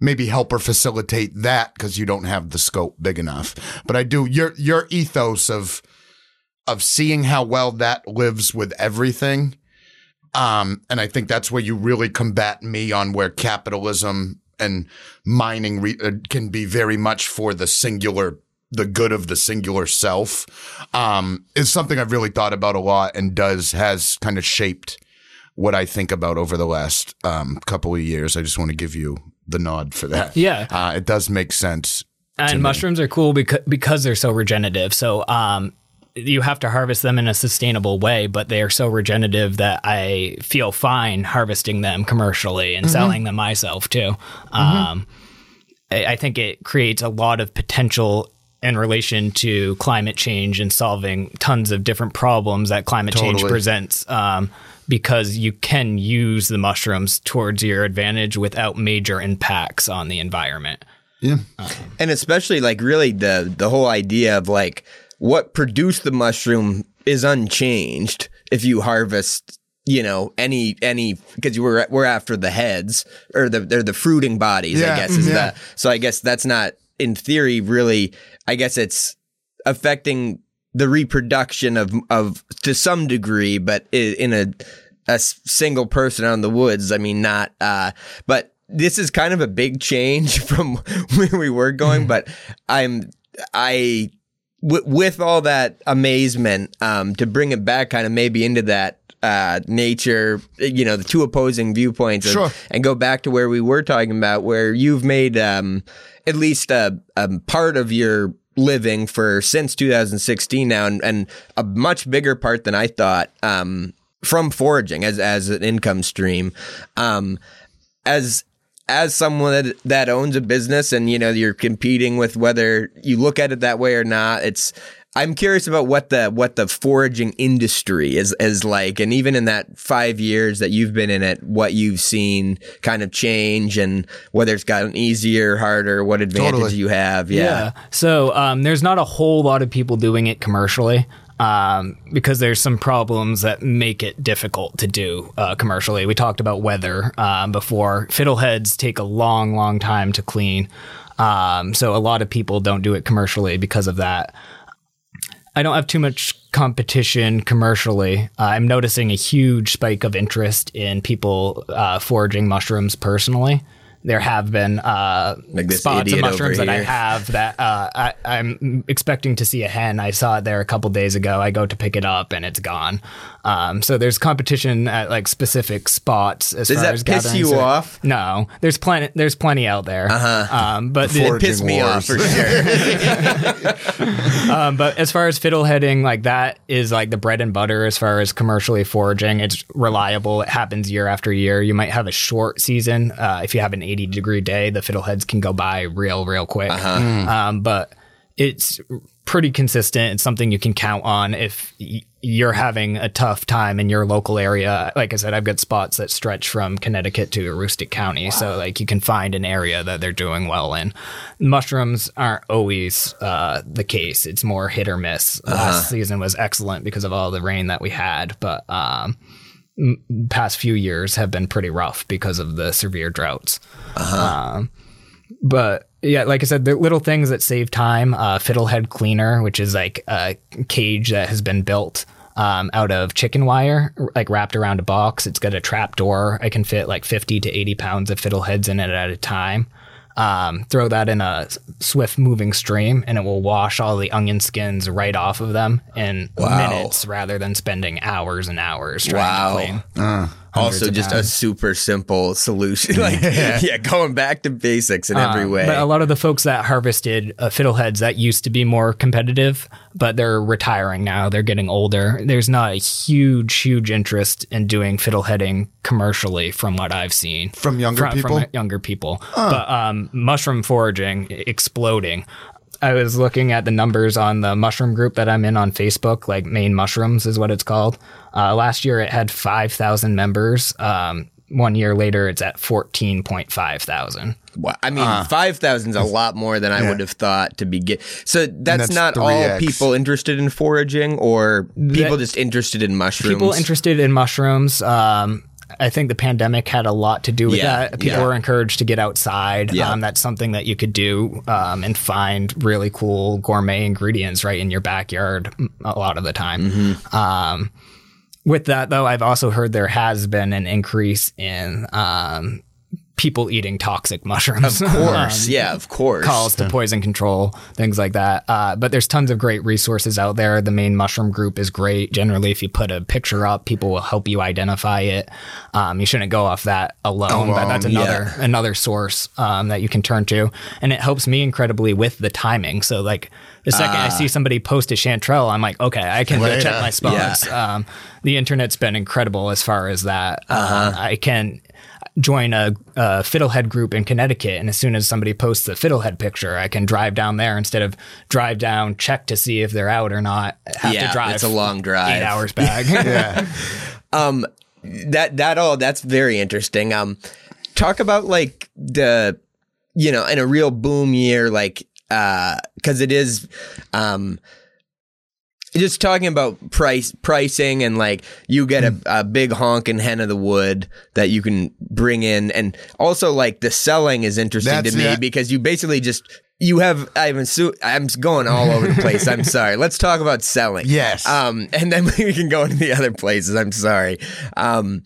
maybe help or facilitate that because you don't have the scope big enough. But I do your your ethos of of seeing how well that lives with everything. Um, and I think that's where you really combat me on where capitalism and mining re- uh, can be very much for the singular, the good of the singular self. Um, is something I've really thought about a lot and does has kind of shaped what I think about over the last um, couple of years. I just want to give you the nod for that. Yeah. uh, it does make sense. and mushrooms are cool because because they're so regenerative. So um, you have to harvest them in a sustainable way, but they are so regenerative that I feel fine harvesting them commercially and selling them myself too. Um, I, I think it creates a lot of potential in relation to climate change and solving tons of different problems that climate change presents. Um, because you can use the mushrooms towards your advantage without major impacts on the environment. Yeah. and especially like really the the whole idea of like what produced the mushroom is unchanged if you harvest you know any any because we're we're after the heads or the they're the fruiting bodies Yeah, i guess is yeah. that so i guess that's not in theory really i guess it's affecting the reproduction of of to some degree but in a single person out in the woods i mean not uh but this is kind of a big change from where we were going but i'm i w- with all that amazement um to bring it back kind of maybe into that uh nature you know the two opposing viewpoints and, Sure. and go back to where we were talking about where you've made um at least a, a part of your living for since 2016 now and, and a much bigger part than I thought um from foraging as as an income stream um as as someone that, that owns a business and you know you're competing with whether you look at it that way or not it's i'm curious about what the what the foraging industry is is like. And even in that five years that you've been in it what you've seen kind of change and whether it's gotten easier harder what advantage Totally. you have. Yeah, So um, there's not a whole lot of people doing it commercially um, because there's some problems that make it difficult to do uh, commercially. We talked about weather um, before. Fiddleheads take a long, long time to clean. Um, so a lot of people don't do it commercially because of that. I don't have too much competition commercially. Uh, I'm noticing a huge spike of interest in people uh, foraging mushrooms personally. There have been uh, Like spots of mushrooms that I have that uh, I, I'm expecting to see a hen. I saw it there a couple days ago. I go to pick it up and it's gone. Um, so there's competition at like specific spots. As Does far that as piss you off? No, there's plenty. There's plenty out there. Uh-huh. Um, but the, Foraging piss me off for sure um, but as far as fiddleheading, like that is like the bread and butter as far as commercially foraging. It's reliable. It happens year after year. You might have a short season. Uh, if you have an 80 degree day, the fiddleheads can go by real, real quick. Uh Um, but it's pretty consistent. It's something you can count on if you're having a tough time in your local area. Like I said, I've got spots that stretch from Connecticut to Aroostook County. So like you can find an area that they're doing well in. Mushrooms aren't always uh, the case. It's more hit or miss. Last season was excellent because of all the rain that we had, but um, past few years have been pretty rough because of the severe droughts. Um, but yeah, like I said, the little things that save time. Uh, fiddlehead cleaner, which is like a cage that has been built um, out of chicken wire, like wrapped around a box. It's got a trap door. I can fit like 50 to 80 pounds of fiddleheads in it at a time. Um, throw that in a swift moving stream and it will wash all the onion skins right off of them in Wow. minutes rather than spending hours and hours trying Wow. to clean. Also of just a super simple solution. like yeah. going back to basics in every Um, way. But a lot of the folks that harvested uh, fiddleheads that used to be more competitive, but they're retiring now. They're getting older. There's not a huge, huge interest in doing fiddleheading commercially, from what I've seen From younger people? From younger people, but um, mushroom foraging exploding. I was looking at the numbers on the mushroom group that I'm in on Facebook, like Maine Mushrooms is what it's called. Uh, last year it had 5,000 members. Um, one year later, it's at 14.5 thousand. Wow. I mean, five thousand is a lot more than I would have thought to begin. So that's, that's not all 3x. people interested in foraging, or people just interested in mushrooms. People interested in mushrooms. Um, I think the pandemic had a lot to do with Yeah, that. People yeah. were encouraged to get outside. Yeah. Um, that's something that you could do um, and find really cool gourmet ingredients right in your backyard a lot of the time. Mm-hmm. Um, with that, though, I've also heard there has been an increase in um, people eating toxic mushrooms. Of course, yeah, of course. calls to poison control, things like that. Uh, but there's tons of great resources out there. The Maine mushroom group is great. Generally, if you put a picture up, people will help you identify it. Um, you shouldn't go off that alone, but that's another another source um, that you can turn to, and it helps me incredibly with the timing. So like. The second I see somebody post a chanterelle, I'm like, okay, I can go check uh, my spots. Um, the internet's been incredible as far as that. Um, I can join a, a fiddlehead group in Connecticut, and as soon as somebody posts a fiddlehead picture, I can drive down there instead of drive down, check to see if they're out or not. Have Yeah, to drive. it's a long drive. Eight hours back. Yeah, that that all that's very interesting. Um, talk about like the you know in a real boom year, like uh, because it is um. Just talking about price pricing and like you get a, a big honking hen of the wood that you can bring in and also like the selling is interesting That's- to me yeah. because you basically just you have I'm assu- I'm going all over the place. I'm sorry. Let's talk about selling. Yes. Um, and then we can go into the other places. I'm sorry. Um,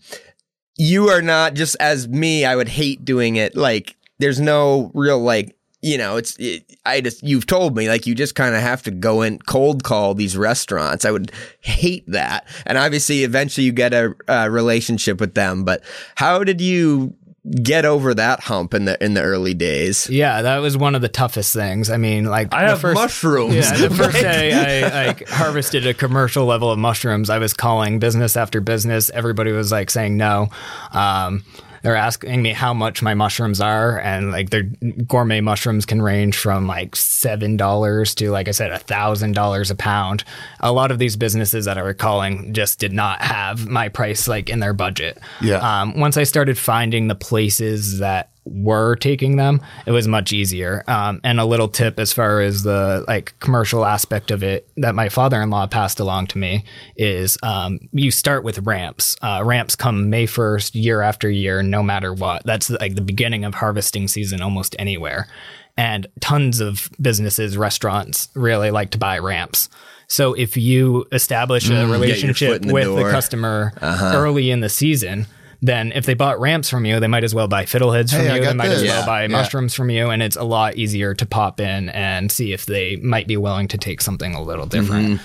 you are not just as me. I would hate doing it. Like, there's no real like, you know, it's. It, I just you've told me like you just kind of have to go in cold call these restaurants. I would hate that. And obviously, eventually, you get a, a relationship with them. But how did you get over that hump in the in the early days? yeah, that was one of the toughest things. I mean, like I the have first, mushrooms. Yeah, the first day I like harvested a commercial level of mushrooms, I was calling business after business. Everybody was like saying no. Um, they're asking me how much my mushrooms are, and like their gourmet mushrooms can range from like seven dollars to like I said, a thousand dollars a pound. A lot of these businesses that I were calling just did not have my price like in their budget. Yeah. Um, once I started finding the places that were taking them, it was much easier. Um, and a little tip as far as the like commercial aspect of it that my father-in-law passed along to me is um, you start with ramps. Uh, ramps come May 1st, year after year, no matter what. That's like the beginning of harvesting season almost anywhere. And tons of businesses, restaurants really like to buy ramps. So if you establish a foot relationship the with the door. customer early in the season, then if they bought ramps from you, they might as well buy fiddleheads from Hey, you. They might as well Yeah, buy yeah. mushrooms from you, and it's a lot easier to pop in and see if they might be willing to take something a little different.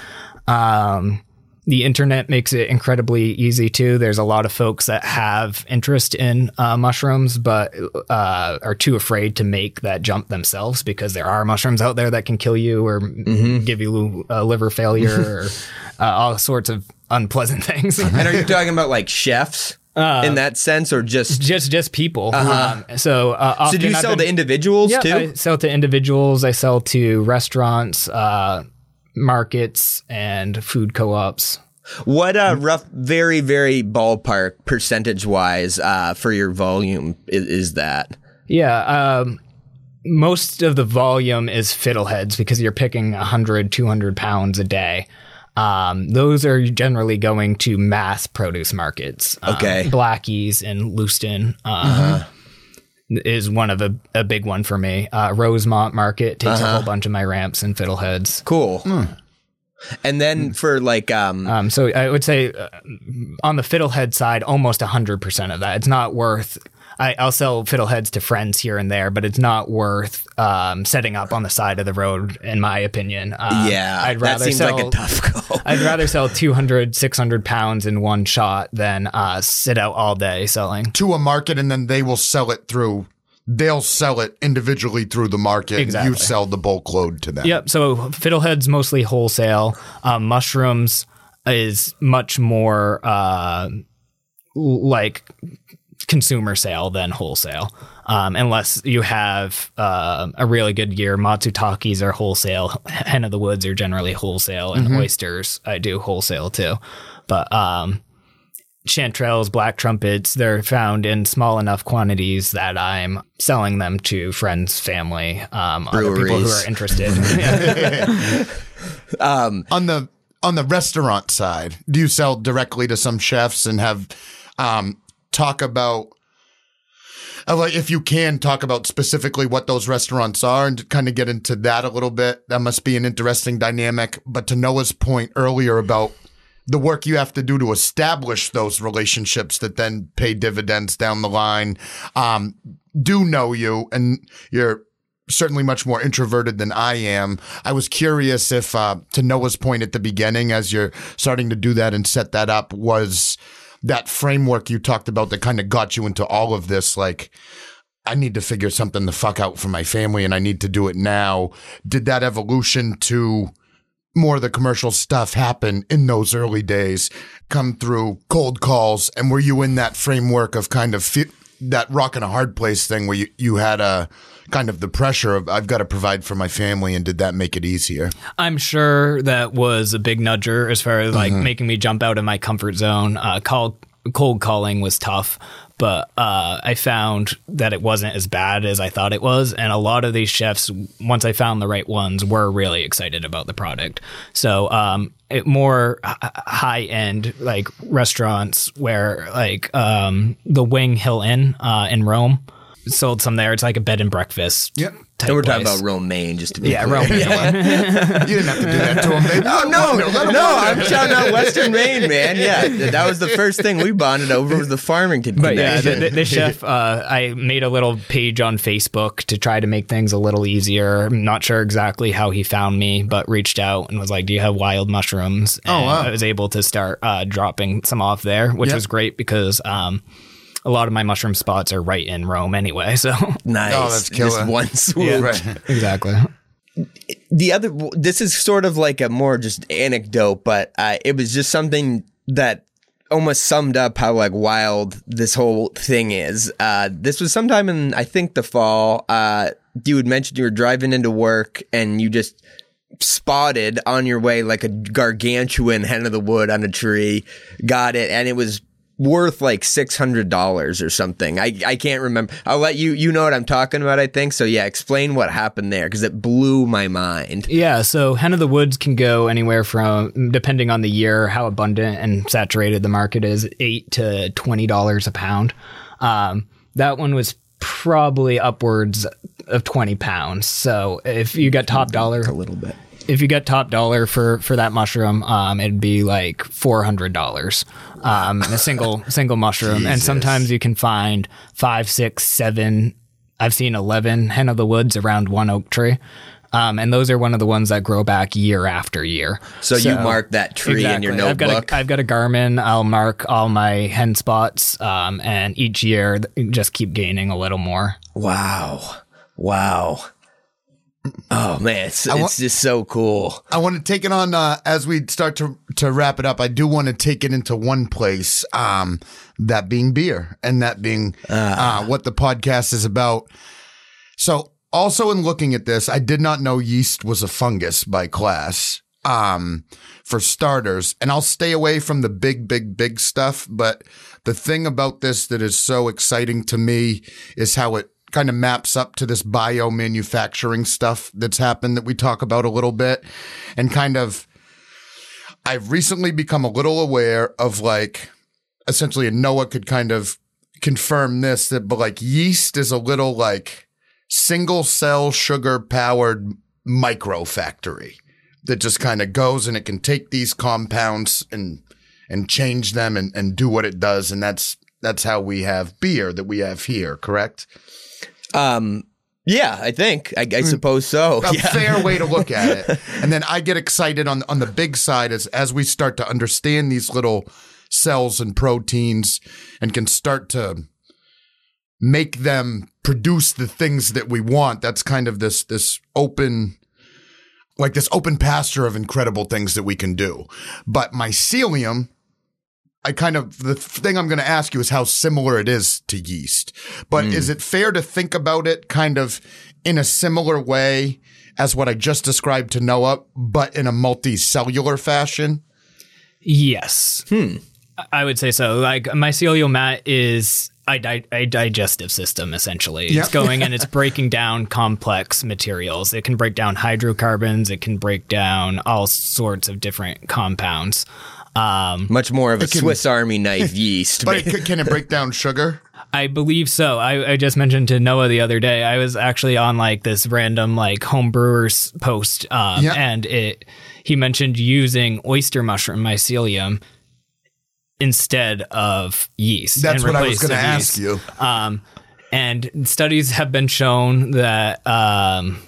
Um, the internet makes it incredibly easy too. There's a lot of folks that have interest in uh, mushrooms, but uh, are too afraid to make that jump themselves because there are mushrooms out there that can kill you or give you uh, liver failure or uh, all sorts of unpleasant things. and are you talking about like chefs in that sense, or just? just just people. Um, so uh, Uh-huh. So do you I've sell been- to individuals Yeah, too? I sell to individuals. I sell to restaurants, uh, markets, and food co-ops. What uh, rough, very, very ballpark percentage wise uh, for your volume is, is that? Yeah. Um, most of the volume is fiddleheads because you're picking 100, 200 pounds a day. Um, those are generally going to mass produce markets. Um, Okay. Blackies and Lewiston um, is one of a, a big one for me. Uh, Rosemont Market takes a whole bunch of my ramps and fiddleheads. Cool. And then for like um Um, so I would say uh, on the fiddlehead side, almost 100% of that. It's not worth. I, I'll sell fiddleheads to friends here and there, but it's not worth um, setting up on the side of the road, in my opinion. Um, yeah, I'd that rather seems sell, like a tough go. I'd rather sell 200, 600 pounds in one shot than uh, sit out all day selling. to a market and then they will sell it through they'll sell it individually through the market Exactly. you sell the bulk load to them Yep. So fiddleheads mostly wholesale. Um, mushrooms is much more uh, like consumer sale than wholesale. Um, unless you have uh, a really good year, Matsutakis are wholesale. Hen of the Woods are generally wholesale, and oysters I do wholesale too. But um, chanterelles, black trumpets, they're found in small enough quantities that I'm selling them to friends, family, um, other people who are interested. on the on the restaurant side do you sell directly to some chefs and have um talk about uh, like if you can talk about specifically what those restaurants are and kind of get into that a little bit that must be an interesting dynamic but to noah's point earlier about the work you have to do to establish those relationships that then pay dividends down the line um, do know you and you're certainly much more introverted than I am. I was curious if, uh, to Noah's point at the beginning, as you're starting to do that and set that up, was that framework you talked about that kind of got you into all of this, like, I need to figure something the fuck out for my family and I need to do it now. Did that evolution to more of the commercial stuff happen in those early days come through cold calls? And were you in that framework of kind of that rock and a hard place thing where you, you had a kind of the pressure of I've got to provide for my family and did that make it easier? I'm sure that was a big nudger as far as like making me jump out of my comfort zone. Uh, call, cold calling was tough, but uh, I found that it wasn't as bad as I thought it was. And a lot of these chefs, once I found the right ones, were really excited about the product. So um, it more high end like restaurants where like um, the Wing Hill Inn uh, in Rome sold some there. It's like a bed and breakfast. Yep. type And we're talking place. about Romaine, just to be yeah, clear. Rome. you didn't have to do that to him. Baby. Oh no, no! I'm shouting out Western Maine, man. Yeah, that was the first thing we bonded over was the farming Farmington But yeah, the, the, the chef, uh, I made a little page on Facebook to try to make things a little easier. I'm not sure exactly how he found me, but reached out and was like, "Do you have wild mushrooms?" And Oh, wow. I was able to start uh, dropping some off there, which Yep. was great because um, a lot of my mushroom spots are right in Rome anyway. So nice. Oh, that's Just one swoop. Right. exactly. the other this is sort of like a more just anecdote but uh, it was just something that almost summed up how like wild this whole thing is uh, this was sometime in i think the fall uh, you had mentioned you were driving into work and you just spotted on your way like a gargantuan hen of the wood on a tree got it and it was worth like $600 or something. I, I can't remember. I'll let you you know what i'm talking about i think. So yeah explain what happened there because it blew my mind. Yeah, so hen of the woods can go anywhere from, depending on the year, how abundant and saturated the market is, eight to twenty dollars a pound. Um, that one was probably upwards of twenty pounds. So if you got top dollar, a little bit if you get top dollar for for that mushroom, um, it'd be like four hundred dollars, um, a single single mushroom. And sometimes you can find five, six, seven. I've seen eleven hen of the woods around one oak tree. Um, and those are one of the ones that grow back year after year. So, you mark that tree in your I've got, notebook. a, I've got a Garmin. I'll mark all my hen spots, um, and each year just keep gaining a little more. wow. Wow. Oh man, it's, wa- it's just so cool. I want to take it on uh, as we start to to wrap it up. I do want to take it into one place, um, that being beer, and that being uh, what the podcast is about. So, also in looking at this, I did not know yeast was a fungus by class. Um, for starters, and I'll stay away from the big, big, big stuff. But the thing about this that is so exciting to me is how it kind of maps up to this bio manufacturing stuff that's happened that we talk about a little bit and kind of I've recently become a little aware of like essentially and Noah could kind of confirm this that but like yeast is a little like single cell sugar powered micro factory that just kind of goes and it can take these compounds and and change them and, and do what it does. And that's that's how we have beer that we have here, correct? Um, yeah, I think. I, I suppose so. a Yeah. fair way to look at it. And then I get excited on on the big side as as we start to understand these little cells and proteins and can start to make them produce the things that we want. That's kind of this this open like this open pasture of incredible things that we can do. But mycelium I kind of the thing I'm going to ask you is how similar it is to yeast. But is it fair to think about it kind of in a similar way as what I just described to Noah, but in a multicellular fashion? Yes. Hmm. I would say so. Like mycelial mat is a, di- a digestive system essentially. It's going and it's breaking down complex materials. It can break down hydrocarbons. It can break down all sorts of different compounds. Um, Much more of a Swiss Army knife yeast. But it, c- can it break down sugar? I believe so. I, I just mentioned to Noah the other day. I was actually on like this random like homebrewers post, um, Yeah. and it he mentioned using oyster mushroom mycelium instead of yeast. That's what I was going to ask yeast. you. Um, and studies have been shown that um,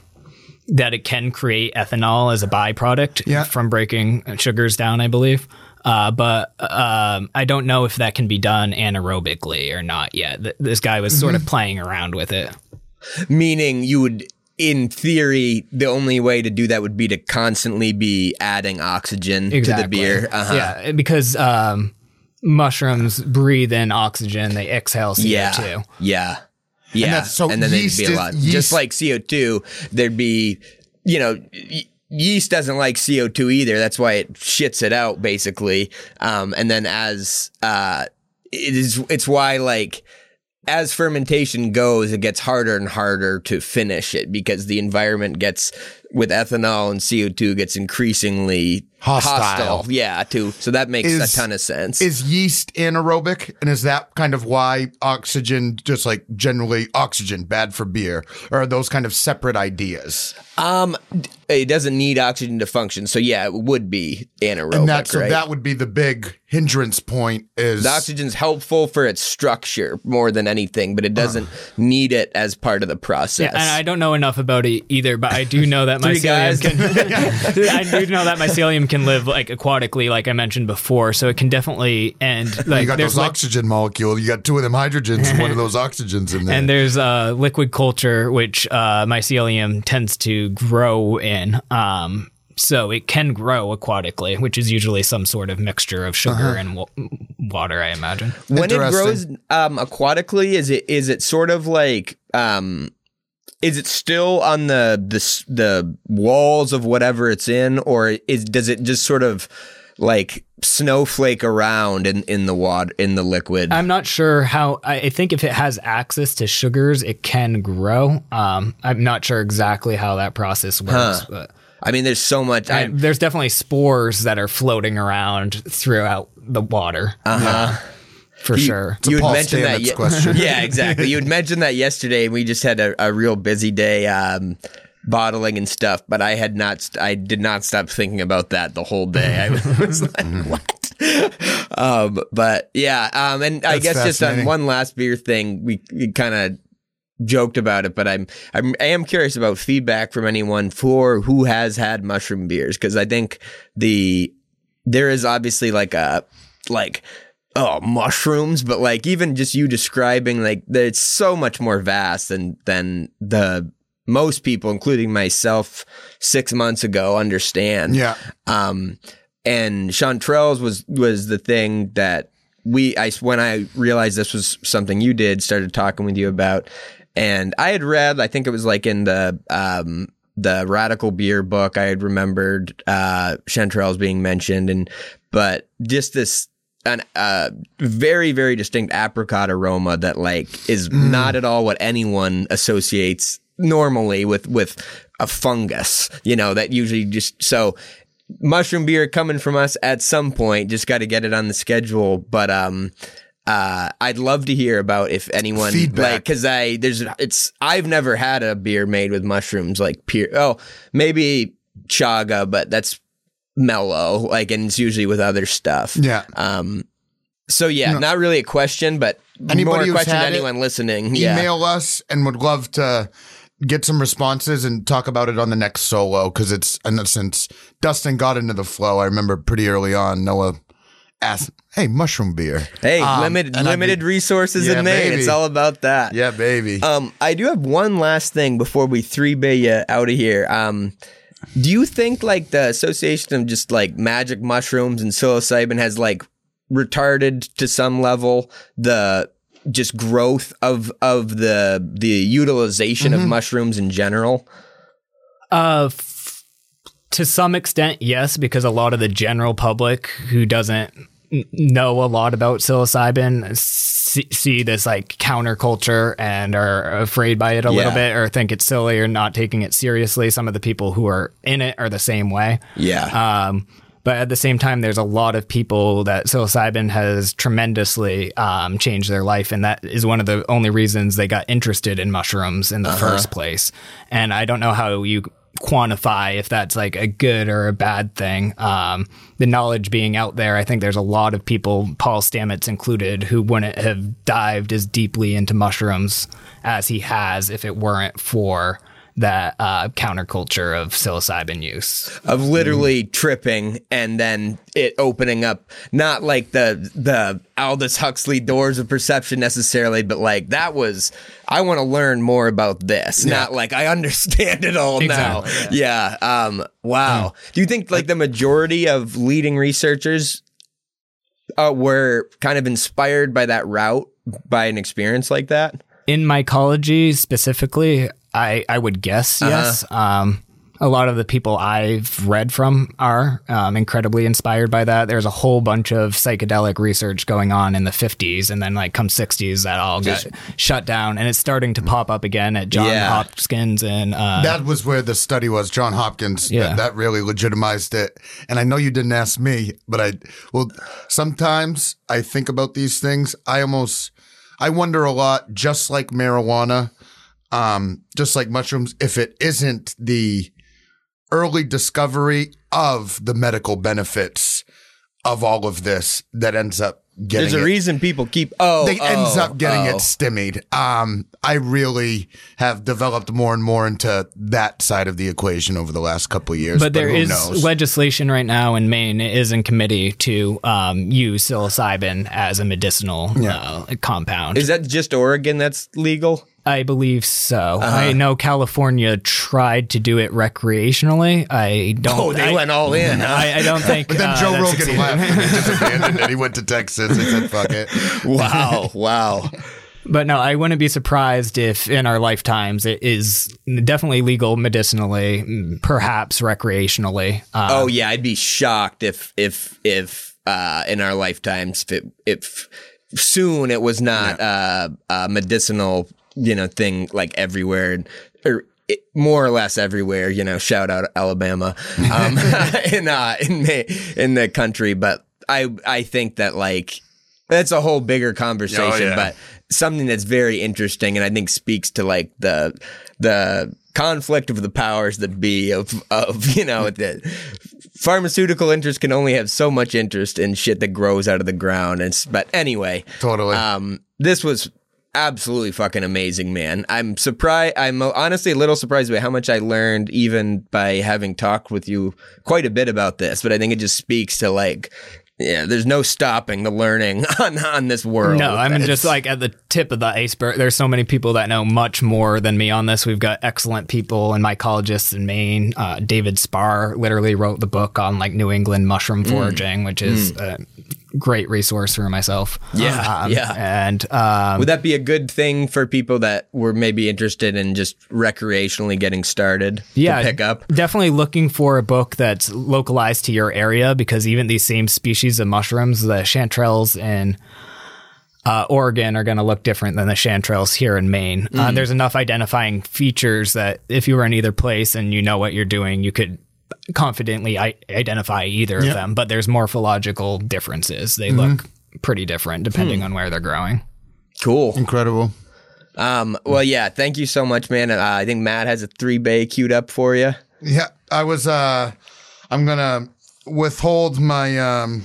that it can create ethanol as a byproduct Yeah. from breaking sugars down, I believe. Uh, but um, I don't know if that can be done anaerobically or not yet. Th- This guy was Mm-hmm. sort of playing around with it. Meaning you would, in theory, the only way to do that would be to constantly be adding oxygen to the beer. Uh-huh. Yeah, because um, mushrooms breathe in oxygen, they exhale CO2. Yeah. Yeah. Yeah. And, that's- so then yeast they'd be a is- lot. yeast- Just like CO2, there'd be, you know, y- yeast doesn't like CO2 either. That's why it shits it out basically. Um, and then as, uh, it is, it's why like, as fermentation goes, it gets harder and harder to finish it because the environment gets with ethanol and CO2 gets increasingly Hostile. Yeah, too. So that makes Is- a ton of sense. Is yeast anaerobic? And is that kind of why oxygen, just like generally oxygen, bad for beer? Or are those kind of separate ideas? Um, it doesn't need oxygen to function, so yeah, it would be anaerobic, And that, so right? that would be the big hindrance point is the oxygen's helpful for its structure more than anything, but it doesn't need it as part of the process. Yeah, and I don't know enough about it either, but I do know that Three mycelium guys. can. I do know that mycelium can live like aquatically, like I mentioned before. So it can definitely and like you got there's those like oxygen molecules. You got two of them hydrogens and one of those oxygens in there. and there's uh, liquid culture which uh, mycelium tends to grow in. Um, so it can grow aquatically, which is usually some sort of mixture of sugar Uh-huh. and wa- water, I imagine. when it grows um, aquatically, is it is it sort of like um, is it still on the the the walls of whatever it's in, or is does it just sort of like snowflake around in in the water in the liquid? I'm not sure how. I think if it has access to sugars, it can grow. Um, I'm not sure exactly how that process works, but I mean, there's so much. I, there's definitely spores that are floating around throughout the water. Uh-huh. For sure. you had Paul mentioned that. Stamets ye- question. yeah, exactly. You had mentioned that yesterday, and we just had a, a real busy day um, bottling and stuff. But I had not. st- I did not stop thinking about that the whole day. I was like, what? um, but yeah, um, and I guess just on one last beer thing, we, we kind of joked about it, but I'm, I'm I am curious about feedback from anyone for who has had mushroom beers because I think the there is obviously like a like oh mushrooms but like even just you describing like that it's so much more vast than than the most people including myself six months ago understand. Yeah. um and chanterelles was was the thing that we i when i realized this was something you did started talking with you about. And i had read i think it was like in the um the radical beer book i had remembered uh chanterelles being mentioned. And but just this an uh very very distinct apricot aroma that like is not at all what anyone associates normally with with a fungus you know that usually just so mushroom beer coming from us at some point just got to get it on the schedule but um uh i'd love to hear about if anyone Feedback. like because i there's it's i've never had a beer made with mushrooms like pure oh maybe chaga, but that's mellow. Like, and it's usually with other stuff. Yeah. Um. So yeah, not really a question, but Anybody more question to had it, anyone listening. Yeah. email us and would love to get some responses and talk about it on the next solo because it's and since Dustin got into the flow, I remember pretty early on Noah asked, "Hey, mushroom beer." Hey, Um, limited limited be- resources Yeah, in Maine. baby. It's all about that. Yeah, baby. Um, I do have one last thing before we three bay you out of here. Um, do you think like the association of just like magic mushrooms and psilocybin has like retarded to some level the just growth of of the the utilization Mm-hmm. of mushrooms in general? Uh, f- to some extent, yes, because a lot of the general public who doesn't know a lot about psilocybin see, see this like counterculture and are afraid by it a little bit or think it's silly or not taking it seriously. Some of the people who are in it are the same way. Yeah. Um, but at the same time, there's a lot of people that psilocybin has tremendously um, changed their life, and that is one of the only reasons they got interested in mushrooms in the first place. And I don't know how you quantify if that's like a good or a bad thing. Um, the knowledge being out there, I think there's a lot of people, Paul Stamets included, who wouldn't have dived as deeply into mushrooms as he has if it weren't for that uh, counterculture of psilocybin use. of literally tripping and then it opening up not like the the Aldous Huxley doors of perception necessarily, but like that was I want to learn more about this. Not like I understand it all now. Yeah. Um wow. Do you think like the majority of leading researchers uh, were kind of inspired by that route by an experience like that? in mycology specifically, I, I would guess yes. Um, a lot of the people I've read from are um, incredibly inspired by that. There's a whole bunch of psychedelic research going on in the 50s, and then like come 60s, that all got shut down, and it's starting to pop up again at John Yeah. Hopkins and uh, that was where the study was, John Hopkins. Yeah. That, that really legitimized it. And I know you didn't ask me, but I, well, sometimes I think about these things. I almost, I wonder a lot, just like marijuana, um, just like mushrooms, if it isn't the early discovery of the medical benefits of all of this that ends up getting There's a it reason people keep oh they ends oh, up getting oh. it stymied. Um, I really have developed more and more into that side of the equation over the last couple of years. but there who is knows? legislation right now in Maine it is in committee to um, use psilocybin as a medicinal uh, compound. Is that just Oregon that's legal? I believe so. Uh-huh. I know California tried to do it recreationally. I don't. Oh, they I, went all in. Huh? I, I don't think. but then uh, Joe that Rogan left and he just abandoned it. He went to Texas. He said, "Fuck it." wow, wow. But no, I wouldn't be surprised if in our lifetimes it is definitely legal medicinally, mm, perhaps recreationally. Uh, Oh yeah, I'd be shocked if if if uh, in our lifetimes if it, if soon it was not uh, a medicinal you know thing like everywhere or it, more or less everywhere. You know, shout out Alabama um, in uh, in the in the country, but I I think that like that's a whole bigger conversation, yeah. but something that's very interesting and I think speaks to like the the conflict of the powers that be of of you know the pharmaceutical interest can only have so much interest in shit that grows out of the ground and but anyway Totally. um this was absolutely fucking amazing man i'm surprised i'm honestly a little surprised by how much i learned even by having talked with you quite a bit about this but i think it just speaks to like yeah there's no stopping the learning on on this world No, I'm It's- just like at the tip of the iceberg. There's so many people that know much more than me on this. We've got excellent people and mycologists in Maine. Uh, David Spahr literally wrote the book on like New England mushroom Mm. foraging, which is a great resource for myself. Yeah, Um, yeah. And um, Would that be a good thing for people that were maybe interested in just recreationally getting started yeah, to pick up? Definitely looking for a book that's localized to your area because even these same species of mushrooms, the chanterelles in uh, Oregon, are going to look different than the chanterelles here in Maine. Mm. Uh, there's enough identifying features that if you were in either place and you know what you're doing, you could confidently I- identify either of them. But there's morphological differences. They Mm-hmm. look pretty different Hmm. depending on where they're growing. Cool. Incredible. Um, well, yeah, thank you so much, man. Uh, I think Matt has a three bay queued up for you. Yeah, I was. uh I'm gonna withhold my um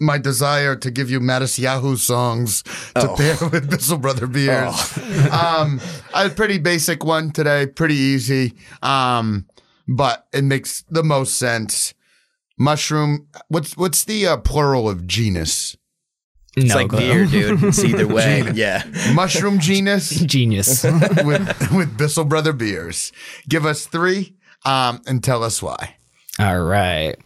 my desire to give you Mattis Yahoo songs to pair with Bissell Brother beers. um, I had a pretty basic one today, pretty easy. Um, but it makes the most sense. Mushroom. What's what's the uh, plural of genus? It's No, like but- beer, dude. It's either way. yeah. Mushroom genus. Genius. with with Bissell Brother beers. Give us three, um, and tell us why. All right.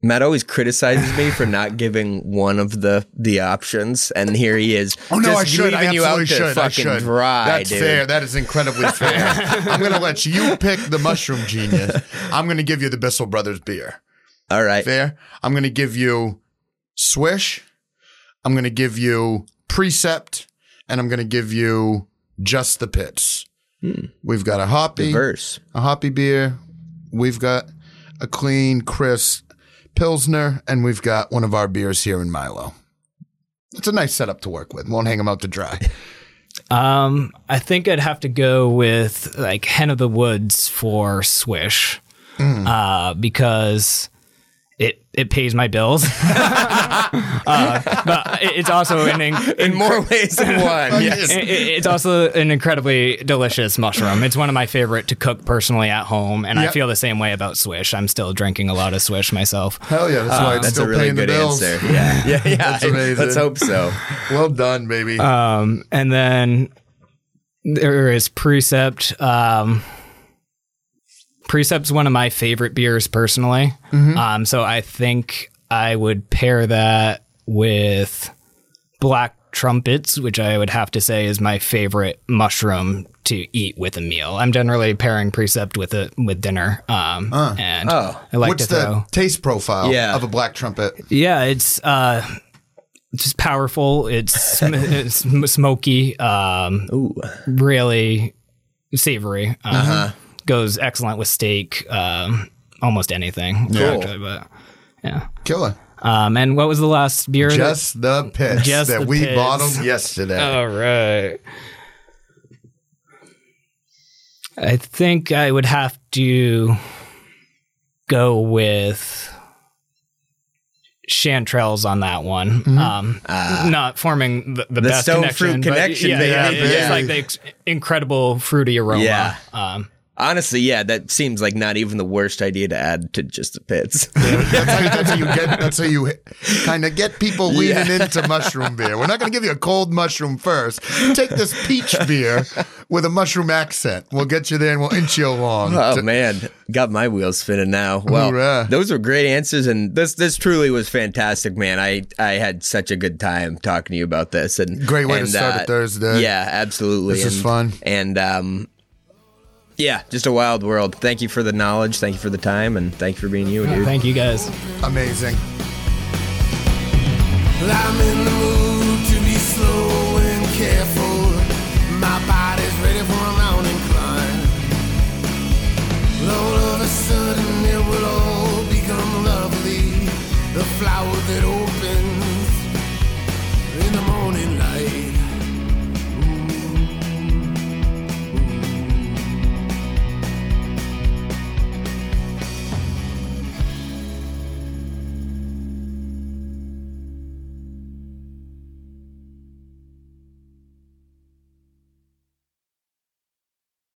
Matt always criticizes me for not giving one of the the options, and here he is. Oh no, just I should. I you out to should. I should. dry, That's dude. fair. That is incredibly fair. I'm gonna let you pick the mushroom genius. I'm gonna give you the Bissell Brothers beer. All right. Fair. I'm gonna give you Swish. I'm gonna give you Precept, and I'm gonna give you just the pits. Hmm. We've got a hoppy, Verse. a hoppy beer. We've got a clean, crisp Pilsner, and we've got one of our beers here in Milo. It's a nice setup to work with. Won't hang them out to dry. Um, I think I'd have to go with like Hen of the Woods for Swish, uh, because it it pays my bills. uh, but it- it's also an in, In more ways than one. Yes. it- it- it's also an incredibly delicious mushroom. It's one of my favorite to cook personally at home, and I feel the same way about Swish. I'm still drinking a lot of Swish myself. Hell yeah, that's why it's That's still a really paying the good bills. answer. Yeah. Yeah. Yeah. That's amazing. Let's hope so. Well done, baby. Um, and then there is Precept. Um, Precept's one of my favorite beers personally. Um, so I think I would pair that with Black Trumpets, which I would have to say is my favorite mushroom to eat with a meal. I'm generally pairing Precept with it with dinner. Um, and Oh. I like What's to the taste profile Yeah. of a black trumpet? Yeah, it's uh, just powerful. It's, sm- it's smoky. Um, Ooh. really savory. Um, Goes excellent with steak. Um, almost anything. Cool. actually, but yeah. Killer. Um, and what was the last beer? that- Just the piss Just that the we piss. bottled yesterday. All right. I think I would have to go with chanterelles on that one. Um, not forming the, the, The best stone connection, fruit connection, Yeah, baby. yeah, it's Yeah. like the ex- incredible fruity aroma. Yeah. Um, Honestly, yeah, that seems like not even the worst idea to add to just the pits. that's, how, that's how you get. That's how you kind of get people leaning into mushroom beer. We're not going to give you a cold mushroom first. Take this peach beer with a mushroom accent. We'll get you there and we'll inch you along. Oh To- man, got my wheels spinning now. Well, Hoorah. those were great answers, and this this truly was fantastic, man. I I had such a good time talking to you about this, and Great way to and, start a uh, Thursday. Yeah, absolutely. This is fun. and um, yeah, just a wild world. Thank you for the knowledge. Thank you for the time, and thank you for being you, dude. thank you guys. Amazing.